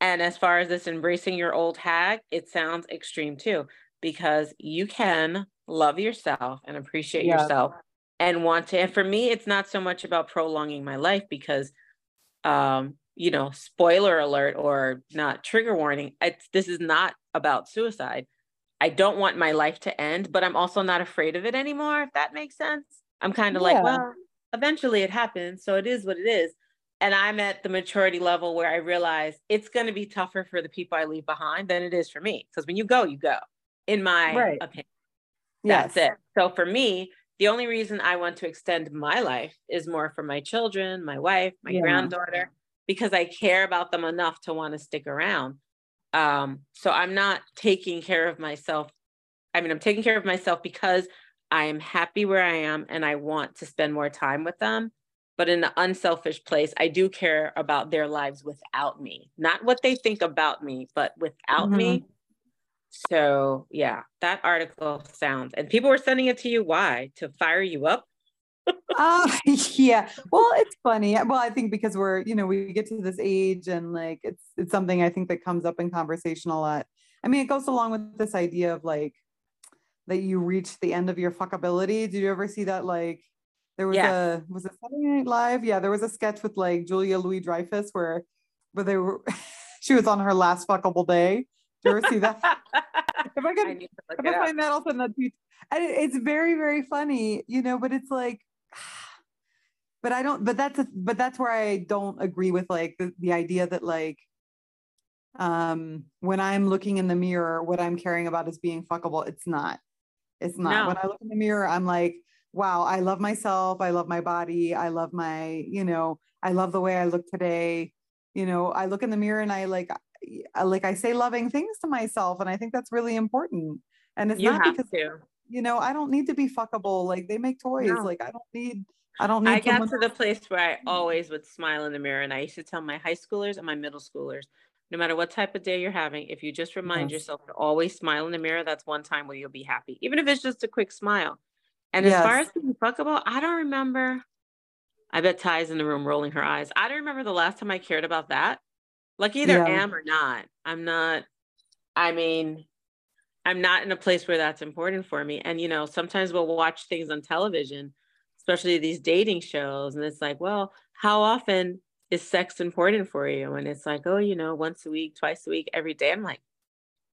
And as far as this embracing your old hag, it sounds extreme too, because you can love yourself and appreciate yeah. yourself and want to. And for me, it's not so much about prolonging my life because, um, you know, spoiler alert or not trigger warning. It's, this is not about suicide. I don't want my life to end, but I'm also not afraid of it anymore, if that makes sense. I'm kind of yeah. like, well, eventually it happens. So it is what it is. And I'm at the maturity level where I realize it's going to be tougher for the people I leave behind than it is for me. Because when you go, you go, in my right. opinion. That's yes. it. So for me, the only reason I want to extend my life is more for my children, my wife, my yeah. granddaughter, because I care about them enough to want to stick around. Um, so I'm not taking care of myself. I mean, I'm taking care of myself because I am happy where I am and I want to spend more time with them. But in an unselfish place, I do care about their lives without me, not what they think about me, but without mm-hmm. me. So yeah, that article sounds, and people were sending it to you. Why? To fire you up? uh, yeah. Well, it's funny. Well, I think because we're, you know, we get to this age and like it's it's something I think that comes up in conversation a lot. I mean, it goes along with this idea of like that you reach the end of your fuckability. Did you ever see that like there was yes. a was it Saturday Night Live? Yeah, there was a sketch with like Julia Louis Dreyfus where where they were she was on her last fuckable day. Did you ever see that? if I could, I if I find that, I'll send that to you. And it, it's very, very funny, you know. But it's like, but I don't. But that's a, but that's where I don't agree with like the, the idea that like, um, when I'm looking in the mirror, what I'm caring about is being fuckable. It's not. It's not. No. When I look in the mirror, I'm like, wow, I love myself. I love my body. I love my, you know, I love the way I look today. You know, I look in the mirror and I like, I, like I say loving things to myself. And I think that's really important. And it's you not because, to. you know, I don't need to be fuckable. Like they make toys. No. Like I don't need, I don't need. I got to the place where I always would smile in the mirror. And I used to tell my high schoolers and my middle schoolers, no matter what type of day you're having, if you just remind yes. yourself to always smile in the mirror, that's one time where you'll be happy, even if it's just a quick smile. And yes. as far as being fuckable, I don't remember. I bet Ty's in the room rolling her eyes. I don't remember the last time I cared about that. Like either yeah. am or not. I'm not, I mean, I'm not in a place where that's important for me. And, you know, sometimes we'll watch things on television, especially these dating shows. And it's like, well, how often is sex important for you? And it's like, oh, you know, once a week, twice a week, every day. I'm like,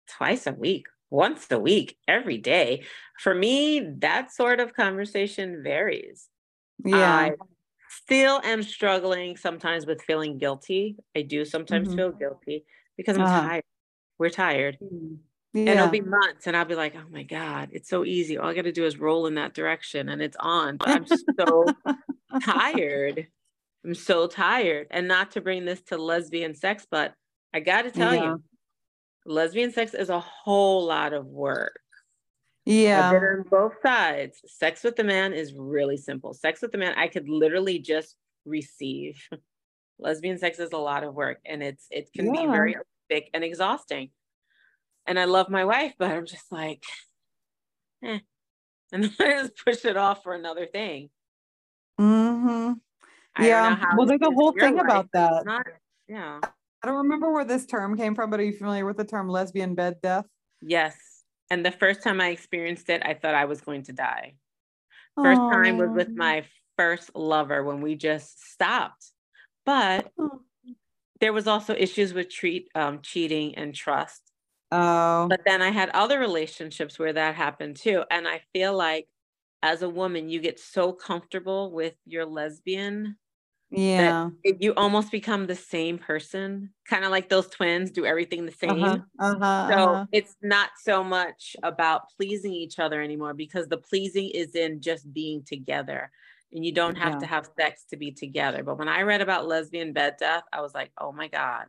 twice a week, once a week, every day. For me, that sort of conversation varies. Yeah. I still am struggling sometimes with feeling guilty. I do sometimes mm-hmm. feel guilty because I'm uh-huh. tired. We're tired. Yeah. Mm. And it'll be months and I'll be like, oh my God, it's so easy. All I got to do is roll in that direction and it's on. But I'm so tired. I'm so tired. And not to bring this to lesbian sex, but I got to tell yeah. you, lesbian sex is a whole lot of work. Yeah. on both sides. Sex with the man is really simple. Sex with the man, I could literally just receive. Lesbian sex is a lot of work and it's it can yeah. be very thick and exhausting. And I love my wife, but I'm just like, eh. And then I just push it off for another thing. Mm-hmm. Yeah. Well, there's a whole thing about that. Not, yeah. I don't remember where this term came from, but are you familiar with the term lesbian bed death? Yes. And the first time I experienced it, I thought I was going to die. First Aww. time was with my first lover when we just stopped. But there was also issues with treat um, cheating and trust. Oh. But then I had other relationships where that happened too. And I feel like as a woman, you get so comfortable with your lesbian yeah. you almost become the same person kind of like those twins do everything the same. uh-huh, uh-huh, so uh-huh. it's not so much about pleasing each other anymore because the pleasing is in just being together and you don't have yeah. to have sex to be together. But when i read about lesbian bed death i was like oh my god.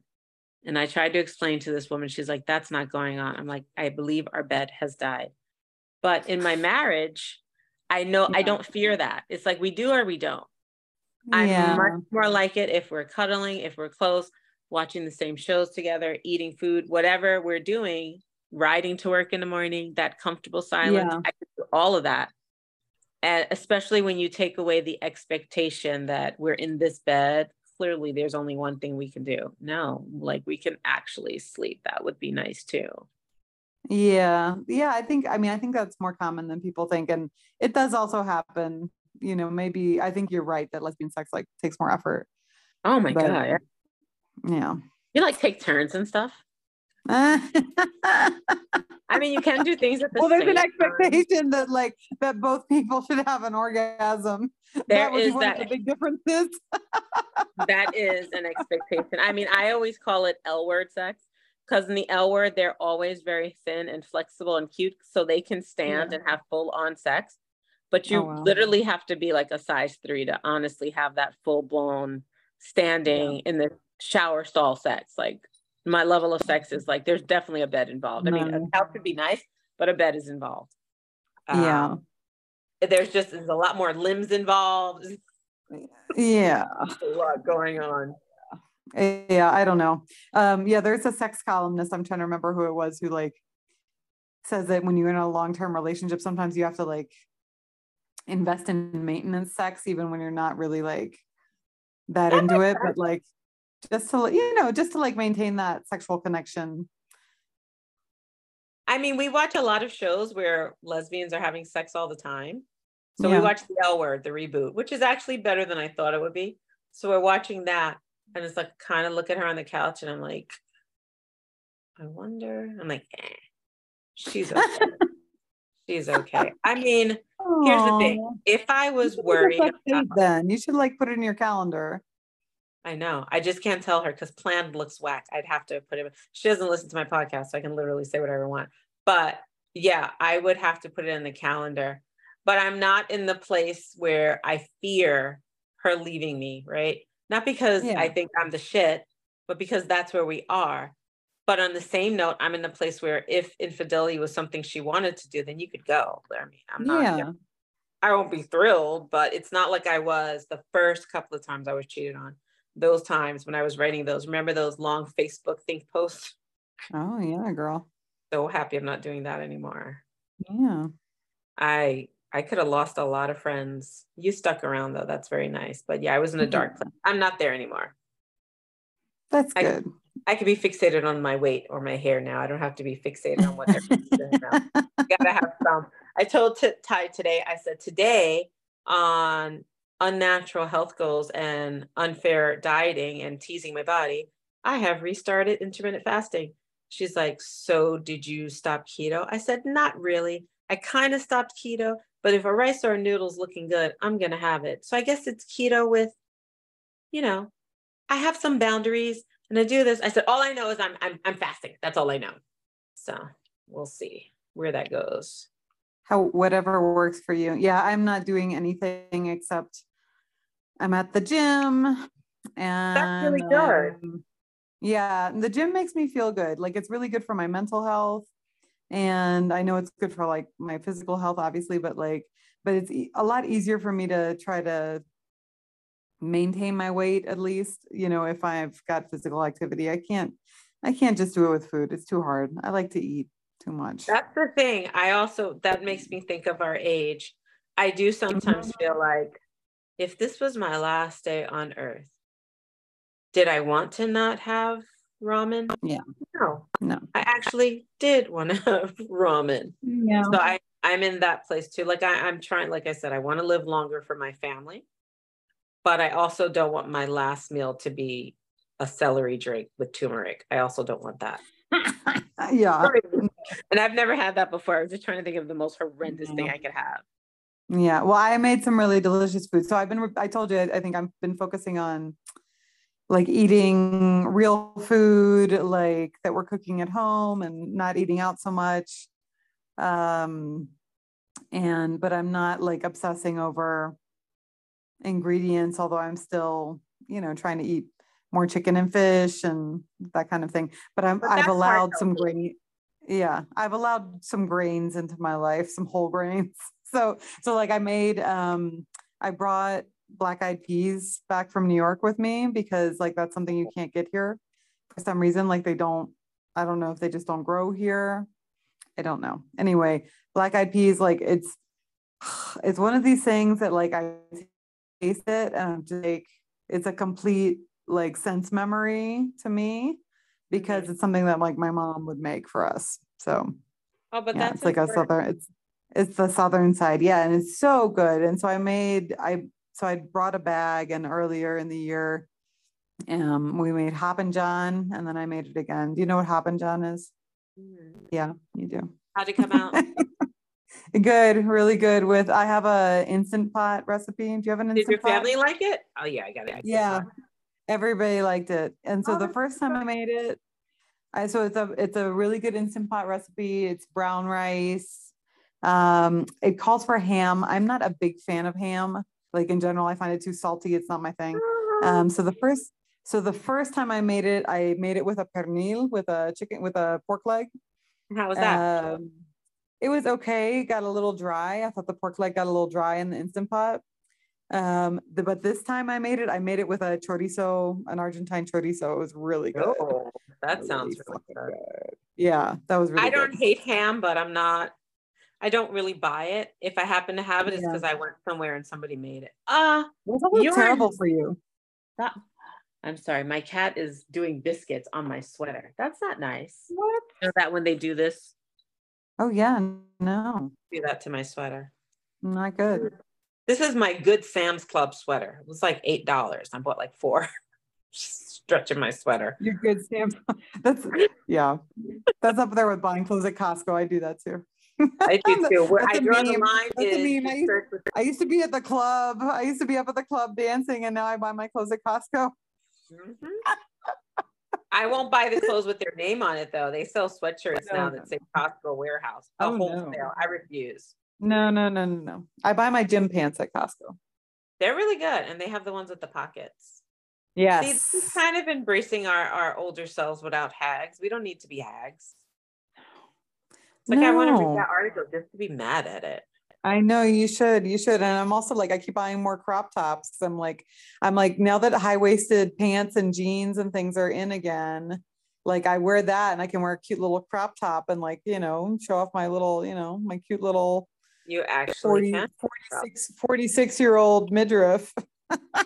And i tried to explain to this woman she's like that's not going on. I'm like i believe our bed has died. But in my marriage i know yeah. i don't fear that. It's like we do or we don't I'm much more like it if we're cuddling, if we're close, watching the same shows together, eating food, whatever we're doing, riding to work in the morning, that comfortable silence. Yeah. I can do all of that. And especially when you take away the expectation that we're in this bed, clearly there's only one thing we can do. No, like we can actually sleep. That would be nice too. Yeah. Yeah. I think, I mean, I think that's more common than people think. And it does also happen, you know, maybe I think you're right that lesbian sex like takes more effort. Oh my but, God. Yeah. You like take turns and stuff? I mean, you can do things at the well. There's an expectation time. that like that both people should have an orgasm. There that is one that of the big differences. that is an expectation. I mean, I always call it L word sex because in the L word they're always very thin and flexible and cute, so they can stand yeah. and have full on sex. But you oh, wow. literally have to be like a size three to honestly have that full blown standing yeah. in the shower stall sex. Like my level of sex is like there's definitely a bed involved. I mean, a couch would be nice, but a bed is involved. Um, yeah. There's just there's a lot more limbs involved. Yeah. a lot going on. Yeah, I don't know. Um, yeah, there's a sex columnist. I'm trying to remember who it was who like says that when you're in a long-term relationship, sometimes you have to like invest in maintenance sex, even when you're not really like that into it. But like just to you know just to like maintain that sexual connection. I mean we watch a lot of shows where lesbians are having sex all the time. So yeah. we watch the l word the reboot which is actually better than i thought it would be. So we're watching that and it's like kind of look at her on the couch and i'm like i wonder i'm like eh, she's okay. She's okay. I mean Aww. here's the thing if i was worried about, then you should like put it in your calendar I know. I just can't tell her because planned looks whack. I'd have to put it. She doesn't listen to my podcast, so I can literally say whatever I want. But yeah, I would have to put it in the calendar. But I'm not in the place where I fear her leaving me, right? Not because yeah. I think I'm the shit, but because that's where we are. But on the same note, I'm in the place where if infidelity was something she wanted to do, then you could go. I mean, I'm not. Yeah. You know, I won't be thrilled, but it's not like I was the first couple of times I was cheated on those times when I was writing those. Remember those long Facebook think posts? Oh yeah, girl. So happy I'm not doing that anymore. Yeah. I I could have lost a lot of friends. You stuck around though. That's very nice. But yeah, I was in a dark place. I'm not there anymore. That's I, good. I could be fixated on my weight or my hair now. I don't have to be fixated on what they're doing now. gotta have some. I told T- Ty today, I said, today on unnatural health goals and unfair dieting and teasing my body, I have restarted intermittent fasting. She's like, So did you stop keto? I said, Not really. I kind of stopped keto, but if a rice or a noodle's looking good, I'm going to have it. So I guess it's keto with, you know, I have some boundaries and I do this. I said, All I know is I'm, I'm, I'm fasting. That's all I know. So we'll see where that goes how whatever works for you. Yeah, I'm not doing anything except I'm at the gym and that's really good. Um, yeah, the gym makes me feel good. Like it's really good for my mental health. And I know it's good for like my physical health, obviously, but like, but it's a lot easier for me to try to maintain my weight at least, you know, if I've got physical activity. I can't, I can't just do it with food. It's too hard. I like to eat too much. That's the thing. I also, that makes me think of our age. I do sometimes mm-hmm. feel like if this was my last day on earth, did I want to not have ramen? Yeah. No. No. I actually did want to have ramen. Yeah. So I, I'm in that place too. Like I, I'm trying, like I said, I want to live longer for my family, but I also don't want my last meal to be a celery drink with turmeric. I also don't want that. yeah. And I've never had that before. I was just trying to think of the most horrendous yeah. thing I could have. Yeah. Well, I made some really delicious food. So I've been, I told you, I think I've been focusing on like eating real food, like that we're cooking at home and not eating out so much. Um, and, but I'm not like obsessing over ingredients, although I'm still, you know, trying to eat more chicken and fish and that kind of thing. But I'm, but I've allowed some grain. Yeah. I've allowed some grains into my life, some whole grains. so so like I made um I brought black eyed peas back from New York with me because like that's something you can't get here for some reason. Like they don't, I don't know if they just don't grow here. I don't know. Anyway, black eyed peas, like it's it's one of these things that like I taste it and I'm just like it's a complete like sense memory to me because mm-hmm. it's something that like my mom would make for us. So oh, but yeah, that's it's like a southern it's it's the southern side, yeah, and it's so good. And so I made I so I brought a bag and earlier in the year um we made Hoppin' John and then I made it again. Do you know what Hoppin' John is? Mm-hmm. Yeah, you do. How'd it come out? good, really good. With I have a instant pot recipe. Do you have an instant Did your family pot? like it? Oh yeah, I got it. Yeah, everybody liked it. And so oh, the first time I made it, I so it's a it's a really good instant pot recipe. It's brown rice. Um, it calls for ham. I'm not a big fan of ham. Like in general, I find it too salty. It's not my thing. Um, so the first so the first time I made it, I made it with a pernil, with a chicken, with a pork leg. How was that? Um, it was okay. Got a little dry. I thought the pork leg got a little dry in the instant pot. Um, the, but this time I made it. I made it with a chorizo, an Argentine chorizo. It was really good. Oh, that really sounds really good. good. Yeah, that was really. I don't hate ham, but I'm not. I don't really buy it. If I happen to have it, it's because yeah. I went somewhere and somebody made it. Ah, uh, that's terrible for you. That, I'm sorry, my cat is doing biscuits on my sweater. That's not nice. What? You know that when they do this? Oh yeah, no. Do that to my sweater. Not good. This is my good Sam's Club sweater. It was like eight dollars. I bought like four. Stretching my sweater. You're good, Sam. That's yeah. That's up there with buying clothes at Costco. I do that too. I do too. Where I draw the line is I used, I used, to be at the club. I used to be up at the club dancing, and now I buy my clothes at Costco. Mm-hmm. I won't buy the clothes with their name on it though. They sell sweatshirts oh, now that say Costco warehouse. A oh, wholesale. No. I refuse. No, no, no, no, no. I buy my gym pants at Costco. They're really good, and they have the ones with the pockets. Yes, See, it's kind of embracing our our older selves without hags. We don't need to be hags. like no. I want to read that article just to be mad at it. I know you should, you should. And I'm also like, I keep buying more crop tops. I'm like, I'm like, now that high waisted pants and jeans and things are in again, like I wear that and I can wear a cute little crop top and like, you know, show off my little, you know, my cute little you actually 40, 46, 46 year old midriff. I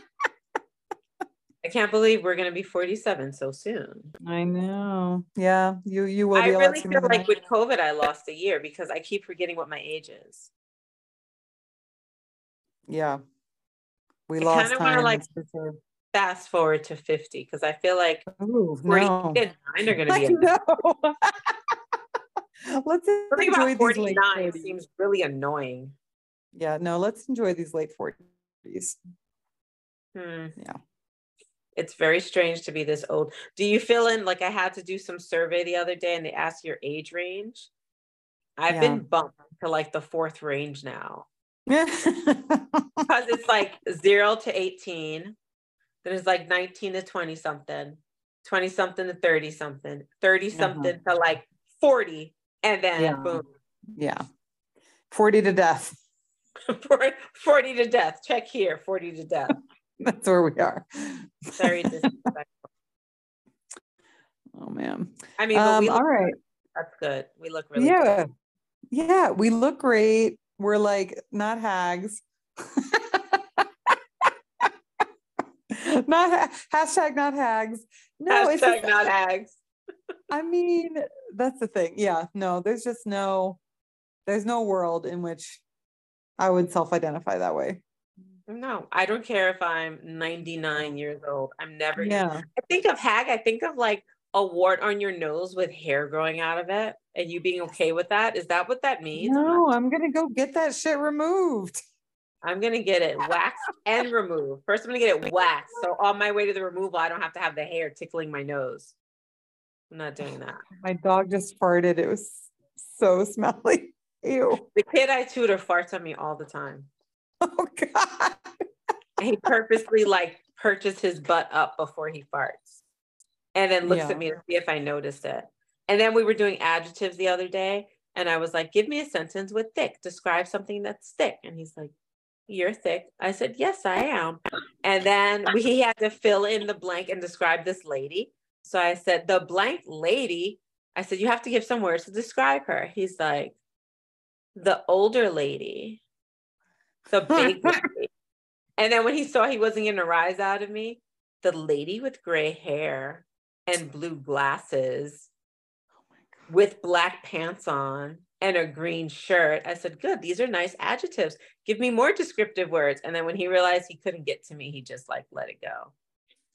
can't believe we're going to be 47 so soon. I know. Yeah, you you will. I really feel like with COVID, I lost a year because I keep forgetting what my age is yeah we I lost time like fast forward to 50 because i feel like Ooh, no. are going to be no. let's enjoy these late 40s. seems really annoying yeah no let's enjoy these late 40s hmm. yeah it's very strange to be this old do you feel in like i had to do some survey the other day and they asked your age range i've yeah. been bumped to like the fourth range now because it's like zero to 18 then it's like 19 to 20 something 20 something to 30 something 30 uh-huh. something uh-huh. to like 40 and then yeah. boom. Yeah. 40 to death. 40 to death. Check here 40 to death. That's where we are. Very disrespectful. Oh man. I mean um, all right. that's good. We look really yeah. good. yeah we look great we're like not hags. not hashtag not hags. No, hashtag it's just, not hags. I mean, that's the thing. Yeah, no, there's just no, there's no world in which I would self-identify that way. No, I don't care if I'm 99 years old. I'm never. Yeah. I think of hag. I think of like a wart on your nose with hair growing out of it and you being okay with that. Is that what that means? No, I'm gonna go get that shit removed. I'm gonna get it waxed and removed. First, I'm gonna get it waxed. So on my way to the removal, I don't have to have the hair tickling my nose. I'm not doing that. My dog just farted. It was so smelly. Ew. The kid I tutor farts on me all the time. Oh God. And he purposely like perches his butt up before he farts. And then looks yeah. at me to see if I noticed it. And then we were doing adjectives the other day, and I was like, "Give me a sentence with thick. Describe something that's thick." And he's like, you're thick. I said, Yes, I am. And then we, he had to fill in the blank and describe this lady. So I said, The blank lady. I said, You have to give some words to describe her. He's like, The older lady, the big lady. And then when he saw he wasn't getting a rise out of me, the lady with gray hair and blue glasses oh with black pants on and a green shirt. I said, Good, these are nice adjectives. Give me more descriptive words. And then when he realized he couldn't get to me, he just like let it go.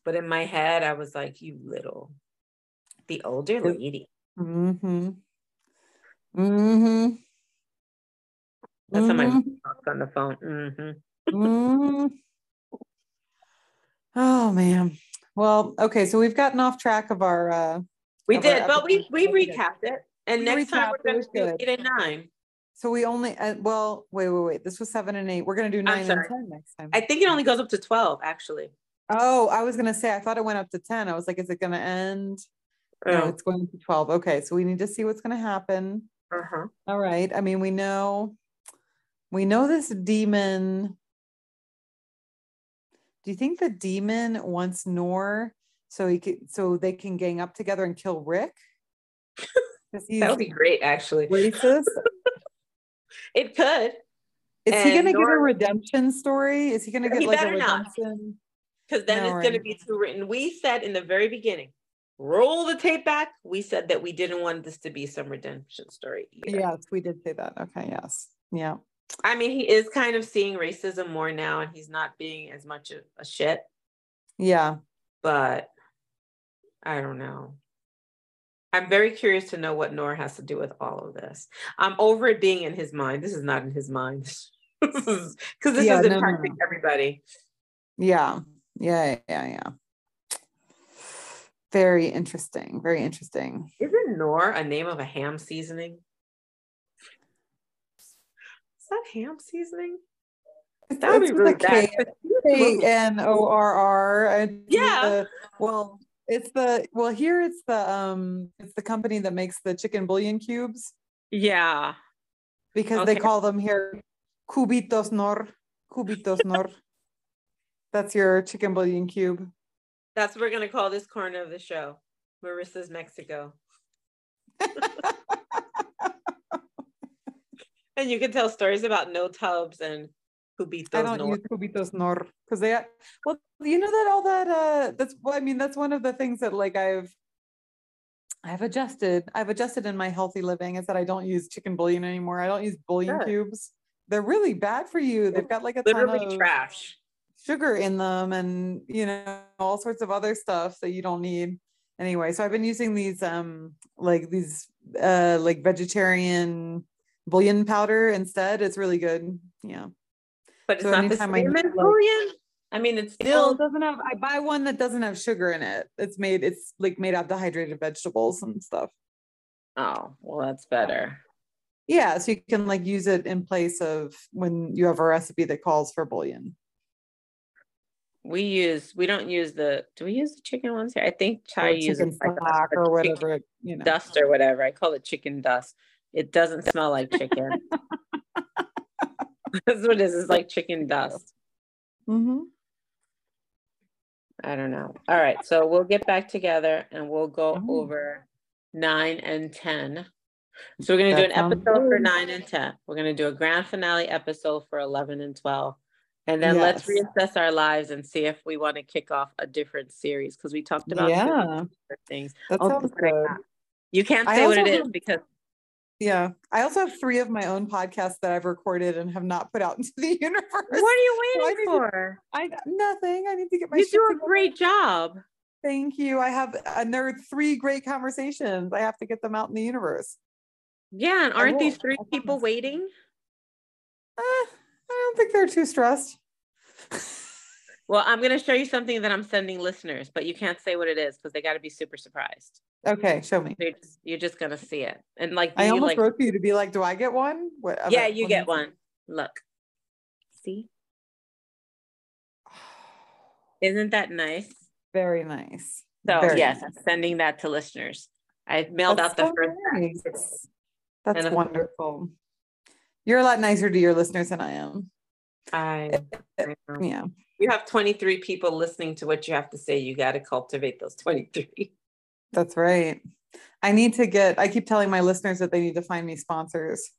But in my head, I was like, You little, the older lady. Mm hmm. Mm hmm. That's mm-hmm. how my talk on the phone. Mm-hmm. mm-hmm. Oh man. Well, okay, so we've gotten off track of our uh we did, but we we recapped it. And we next time we're going to do eight and nine. So we only, uh, well, wait, wait, wait. This was seven and eight. We're going to do nine and 10 next time. I think it only goes up to 12, actually. Oh, I was going to say, I thought it went up to 10. I was like, is it going to end? Oh. No, it's going to 12. Okay. So we need to see what's going to happen. Uh-huh. All right. I mean, we know, we know this demon. Do you think the demon wants Nor so he could, so they can gang up together and kill Rick? that would be great, actually. Racist. it could. Is and he going to get a redemption story? Is he going to get like a redemption? Because then no, it's right. going to be too written. We said in the very beginning, roll the tape back. We said that we didn't want this to be some redemption story. Either. Yes, we did say that. Okay. Yes. Yeah. I mean, he is kind of seeing racism more now, and he's not being as much of a shit. Yeah. But I don't know. I'm very curious to know what Noor has to do with all of this. I'm over it being in his mind. This is not in his mind. Because this yeah, is no, impacting no. everybody. Yeah. Yeah. Yeah. Yeah. Very interesting. Very interesting. Isn't Noor a name of a ham seasoning? Is that ham seasoning? That would be really bad. K N O R R. Yeah. Well, it's the well here it's the um it's the company that makes the chicken bouillon cubes. Yeah. Because okay. they call them here cubitos Knorr cubitos Knorr. That's your chicken bouillon cube. That's what we're gonna call this corner of the show. Marissa's Mexico. and you can tell stories about no tubs and Cubitos I don't Knorr. use Cubitos Knorr because they well you know that all that uh that's well I mean that's one of the things that like I've I've adjusted I've adjusted in my healthy living is that I don't use chicken bouillon anymore I don't use bouillon sure. cubes they're really bad for you they've got like a literally ton of trash sugar in them and you know all sorts of other stuff that you don't need anyway so I've been using these um like these uh like vegetarian bouillon powder instead it's really good yeah but it's so not the same as bouillon. I mean, it's still it doesn't have. I buy one that doesn't have sugar in it. It's made. It's like made out of dehydrated vegetables and stuff. Oh well, that's better. Yeah, so you can like use it in place of when you have a recipe that calls for bullion. We use. We don't use the. Do we use the chicken ones here? I think Chai uses like a, or whatever. You know, dust or whatever. I call it chicken dust. It doesn't smell like chicken. That's what it is. It's like chicken dust. Mm-hmm. I don't know. All right. So we'll get back together and we'll go oh. over nine and 10. So we're going to do an episode good. for nine and 10. We're going to do a grand finale episode for 11 and 12. And then yes. let's reassess our lives and see if we want to kick off a different series because we talked about yeah. things. That oh, sounds good. You can't say what it is because yeah. I also have three of my own podcasts that I've recorded and have not put out into the universe. What are you waiting so I for? To, I nothing. I need to get my You do a together. great job. Thank you. I have and there are three great conversations. I have to get them out in the universe. Yeah, and aren't these three people waiting? Uh, I don't think they're too stressed. well, I'm going to show you something that I'm sending listeners, but you can't say what it is because they got to be super surprised. Okay, show me. You're just, you're just gonna see it, and like I almost like, wrote for you to be like, "Do I get one?" What, yeah, you get one. Look, see, isn't that nice? Very nice. So Very yes, nice. I'm sending that to listeners. I mailed That's out the so first. Nice. That's wonderful. You're a lot nicer to your listeners than I am. I, I yeah. You have 23 people listening to what you have to say. You got to cultivate those 23. That's right. I need to get, I keep telling my listeners that they need to find me sponsors.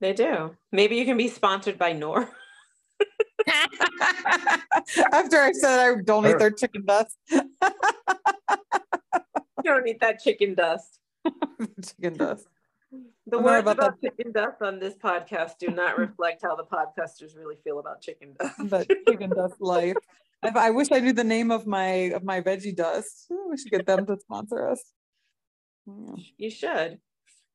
They do. Maybe you can be sponsored by Knorr. After I said I don't eat their chicken dust. you don't eat that chicken dust. chicken dust. The I'm words about, about chicken dust on this podcast do not reflect how the podcasters really feel about chicken dust. But chicken dust life. If I wish I knew the name of my of my veggie dust. We should get them to sponsor us. Yeah. You should.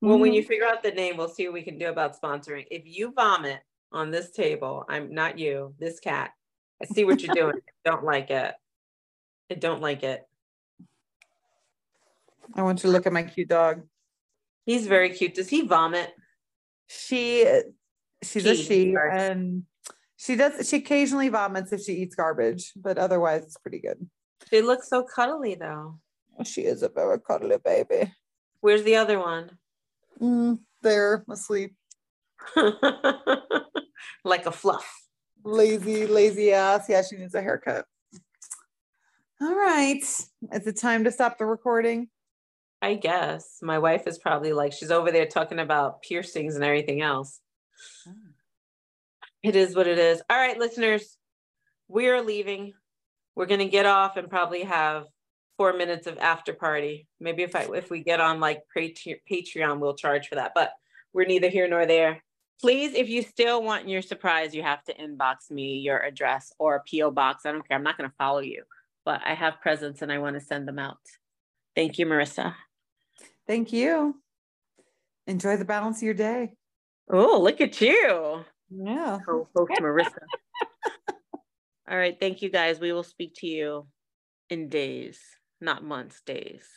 Well, mm-hmm. when you figure out the name, we'll see what we can do about sponsoring. If you vomit on this table, I'm not you, this cat. I see what you're doing. I don't like it. I don't like it. I want you to look at my cute dog. He's very cute. Does he vomit? She she's a she and she does she occasionally vomits if she eats garbage, but otherwise it's pretty good. She looks so cuddly though. She is a very cuddly baby. Where's the other one? Mm, there, asleep. like a fluff. Lazy, lazy ass. Yeah, she needs a haircut. All right. Is it time to stop the recording? I guess. My wife is probably like, she's over there talking about piercings and everything else. Oh. It is what it is. All right, listeners, we are leaving. We're going to get off and probably have four minutes of after party. Maybe if I if we get on like Patreon, we'll charge for that. But we're neither here nor there. Please, if you still want your surprise, you have to inbox me your address or PO box. I don't care. I'm not going to follow you, but I have presents and I want to send them out. Thank you, Marissa. Thank you. Enjoy the balance of your day. Oh, look at you. Yeah. Co-host Marissa. All right. Thank you guys. We will speak to you in days not months, days.